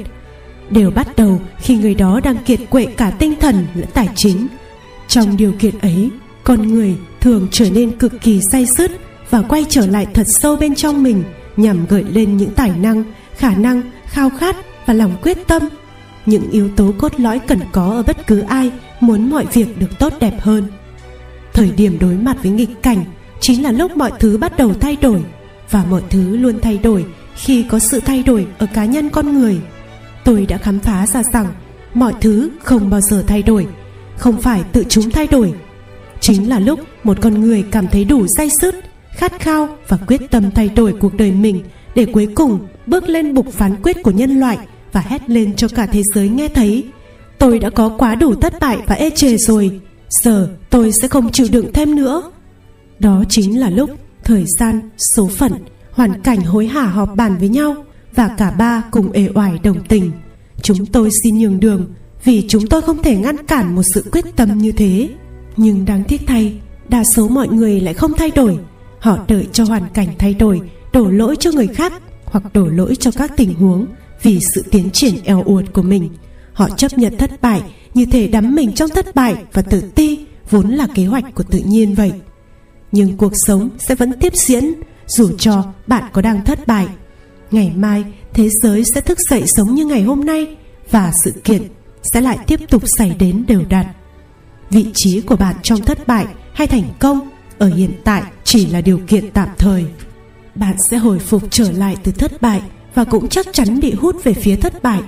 đều bắt đầu khi người đó đang kiệt quệ cả tinh thần lẫn tài chính. Trong điều kiện ấy con người thường trở nên cực kỳ say sứt và quay trở lại thật sâu bên trong mình, nhằm gợi lên những tài năng, khả năng, khao khát và lòng quyết tâm. Những yếu tố cốt lõi cần có ở bất cứ ai muốn mọi việc được tốt đẹp hơn. Thời điểm đối mặt với nghịch cảnh chính là lúc mọi thứ bắt đầu thay đổi, và mọi thứ luôn thay đổi khi có sự thay đổi ở cá nhân con người. Tôi đã khám phá ra rằng mọi thứ không bao giờ thay đổi, không phải tự chúng thay đổi. Chính là lúc một con người cảm thấy đủ say sứt khát khao và quyết tâm thay đổi cuộc đời mình để cuối cùng bước lên bục phán quyết của nhân loại và hét lên cho cả thế giới nghe thấy. Tôi đã có quá đủ thất bại và ê chề rồi. Giờ tôi sẽ không chịu đựng thêm nữa. Đó chính là lúc thời gian, số phận, hoàn cảnh hối hả họp bàn với nhau và cả ba cùng ề oải đồng tình. Chúng tôi xin nhường đường vì chúng tôi không thể ngăn cản một sự quyết tâm như thế. Nhưng đáng tiếc thay, đa số mọi người lại không thay đổi họ đợi cho hoàn cảnh thay đổi, đổ lỗi cho người khác hoặc đổ lỗi cho các tình huống vì sự tiến triển eo uột của mình. Họ chấp nhận thất bại như thể đắm mình trong thất bại và tự ti vốn là kế hoạch của tự nhiên vậy. Nhưng cuộc sống sẽ vẫn tiếp diễn, dù cho bạn có đang thất bại. Ngày mai, thế giới sẽ thức dậy sống như ngày hôm nay và sự kiện sẽ lại tiếp tục xảy đến đều đặn. Vị trí của bạn trong thất bại hay thành công ở hiện tại chỉ là điều kiện tạm thời. Bạn sẽ hồi phục trở lại từ thất bại và cũng chắc chắn bị hút về phía thất bại.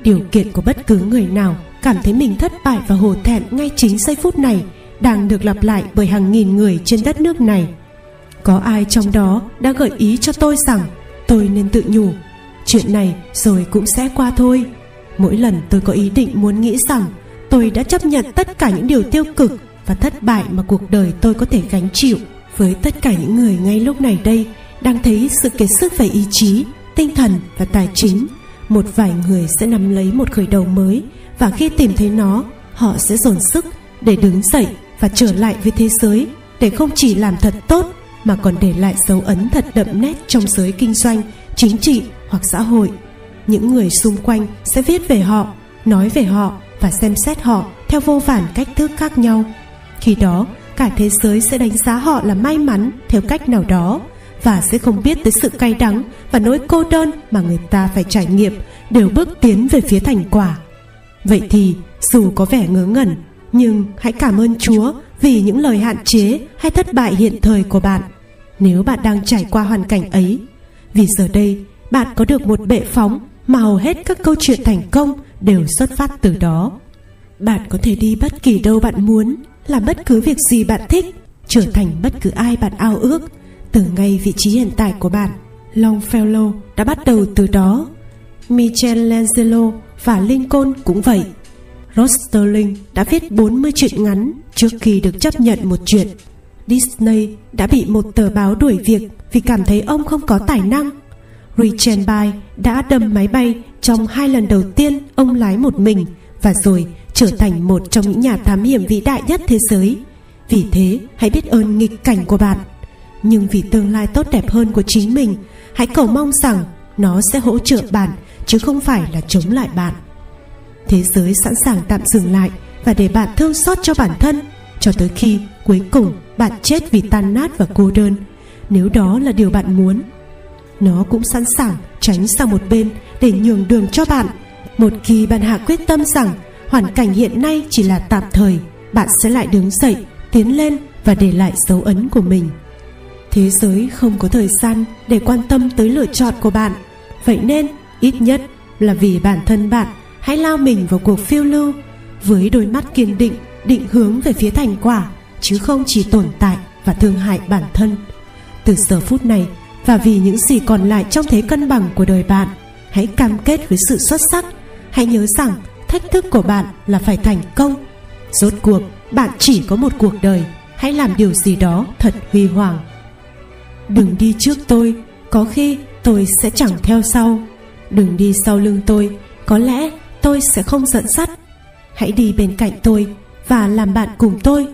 Điều kiện của bất cứ người nào cảm thấy mình thất bại và hổ thẹn ngay chính giây phút này đang được lặp lại bởi hàng nghìn người trên đất nước này. Có ai trong đó đã gợi ý cho tôi rằng tôi nên tự nhủ, chuyện này rồi cũng sẽ qua thôi. Mỗi lần tôi có ý định muốn nghĩ rằng tôi đã chấp nhận tất cả những điều tiêu cực và thất bại mà cuộc đời tôi có thể gánh chịu. Với tất cả những người ngay lúc này đây đang thấy sự kiệt sức về ý chí, tinh thần và tài chính, một vài người sẽ nắm lấy một khởi đầu mới và khi tìm thấy nó, họ sẽ dồn sức để đứng dậy và trở lại với thế giới để không chỉ làm thật tốt mà còn để lại dấu ấn thật đậm nét trong giới kinh doanh, chính trị hoặc xã hội. Những người xung quanh sẽ viết về họ, nói về họ và xem xét họ theo vô vàn cách thức khác nhau khi đó, cả thế giới sẽ đánh giá họ là may mắn theo cách nào đó và sẽ không biết tới sự cay đắng và nỗi cô đơn mà người ta phải trải nghiệm đều bước tiến về phía thành quả. Vậy thì, dù có vẻ ngớ ngẩn, nhưng hãy cảm ơn chúa vì những lời hạn chế hay thất bại hiện thời của bạn. Nếu bạn đang trải qua hoàn cảnh ấy, vì giờ đây bạn có được một bệ phóng mà hầu hết các câu chuyện thành công đều xuất phát từ đó. Bạn có thể đi bất kỳ đâu bạn muốn làm bất cứ việc gì bạn thích, trở thành bất cứ ai bạn ao ước từ ngay vị trí hiện tại của bạn, longfellow đã bắt đầu từ đó michelangelo và lincoln cũng vậy Rod Sterling đã viết 40 truyện ngắn trước khi được chấp nhận một chuyện. Disney đã bị một tờ báo đuổi việc vì cảm thấy ông không có tài năng. Richard Bay đã đâm máy bay trong hai lần đầu tiên ông lái một mình và rồi trở thành một trong những nhà thám hiểm vĩ đại nhất thế giới. Vì thế, hãy biết ơn nghịch cảnh của bạn. Nhưng vì tương lai tốt đẹp hơn của chính mình, hãy cầu mong rằng nó sẽ hỗ trợ bạn, chứ không phải là chống lại bạn. Thế giới sẵn sàng tạm dừng lại và để bạn thương xót cho bản thân, cho tới khi cuối cùng bạn chết vì tan nát và cô đơn. Nếu đó là điều bạn muốn, nó cũng sẵn sàng tránh sang một bên để nhường đường cho bạn. Một khi bạn hạ quyết tâm rằng hoàn cảnh hiện nay chỉ là tạm thời, bạn sẽ lại đứng dậy, tiến lên và để lại dấu ấn của mình. Thế giới không có thời gian để quan tâm tới lựa chọn của bạn. Vậy nên, ít nhất là vì bản thân bạn, hãy lao mình vào cuộc phiêu lưu với đôi mắt kiên định định hướng về phía thành quả, chứ không chỉ tồn tại và thương hại bản thân. Từ giờ phút này và vì những gì còn lại trong thế cân bằng của đời bạn, hãy cam kết với sự xuất sắc. Hãy nhớ rằng thách thức của bạn là phải thành công. Rốt cuộc, bạn chỉ có một cuộc đời. Hãy làm điều gì đó thật huy hoàng. Đừng đi trước tôi, có khi tôi sẽ chẳng theo sau. Đừng đi sau lưng tôi, có lẽ tôi sẽ không dẫn dắt. Hãy đi bên cạnh tôi và làm bạn cùng tôi.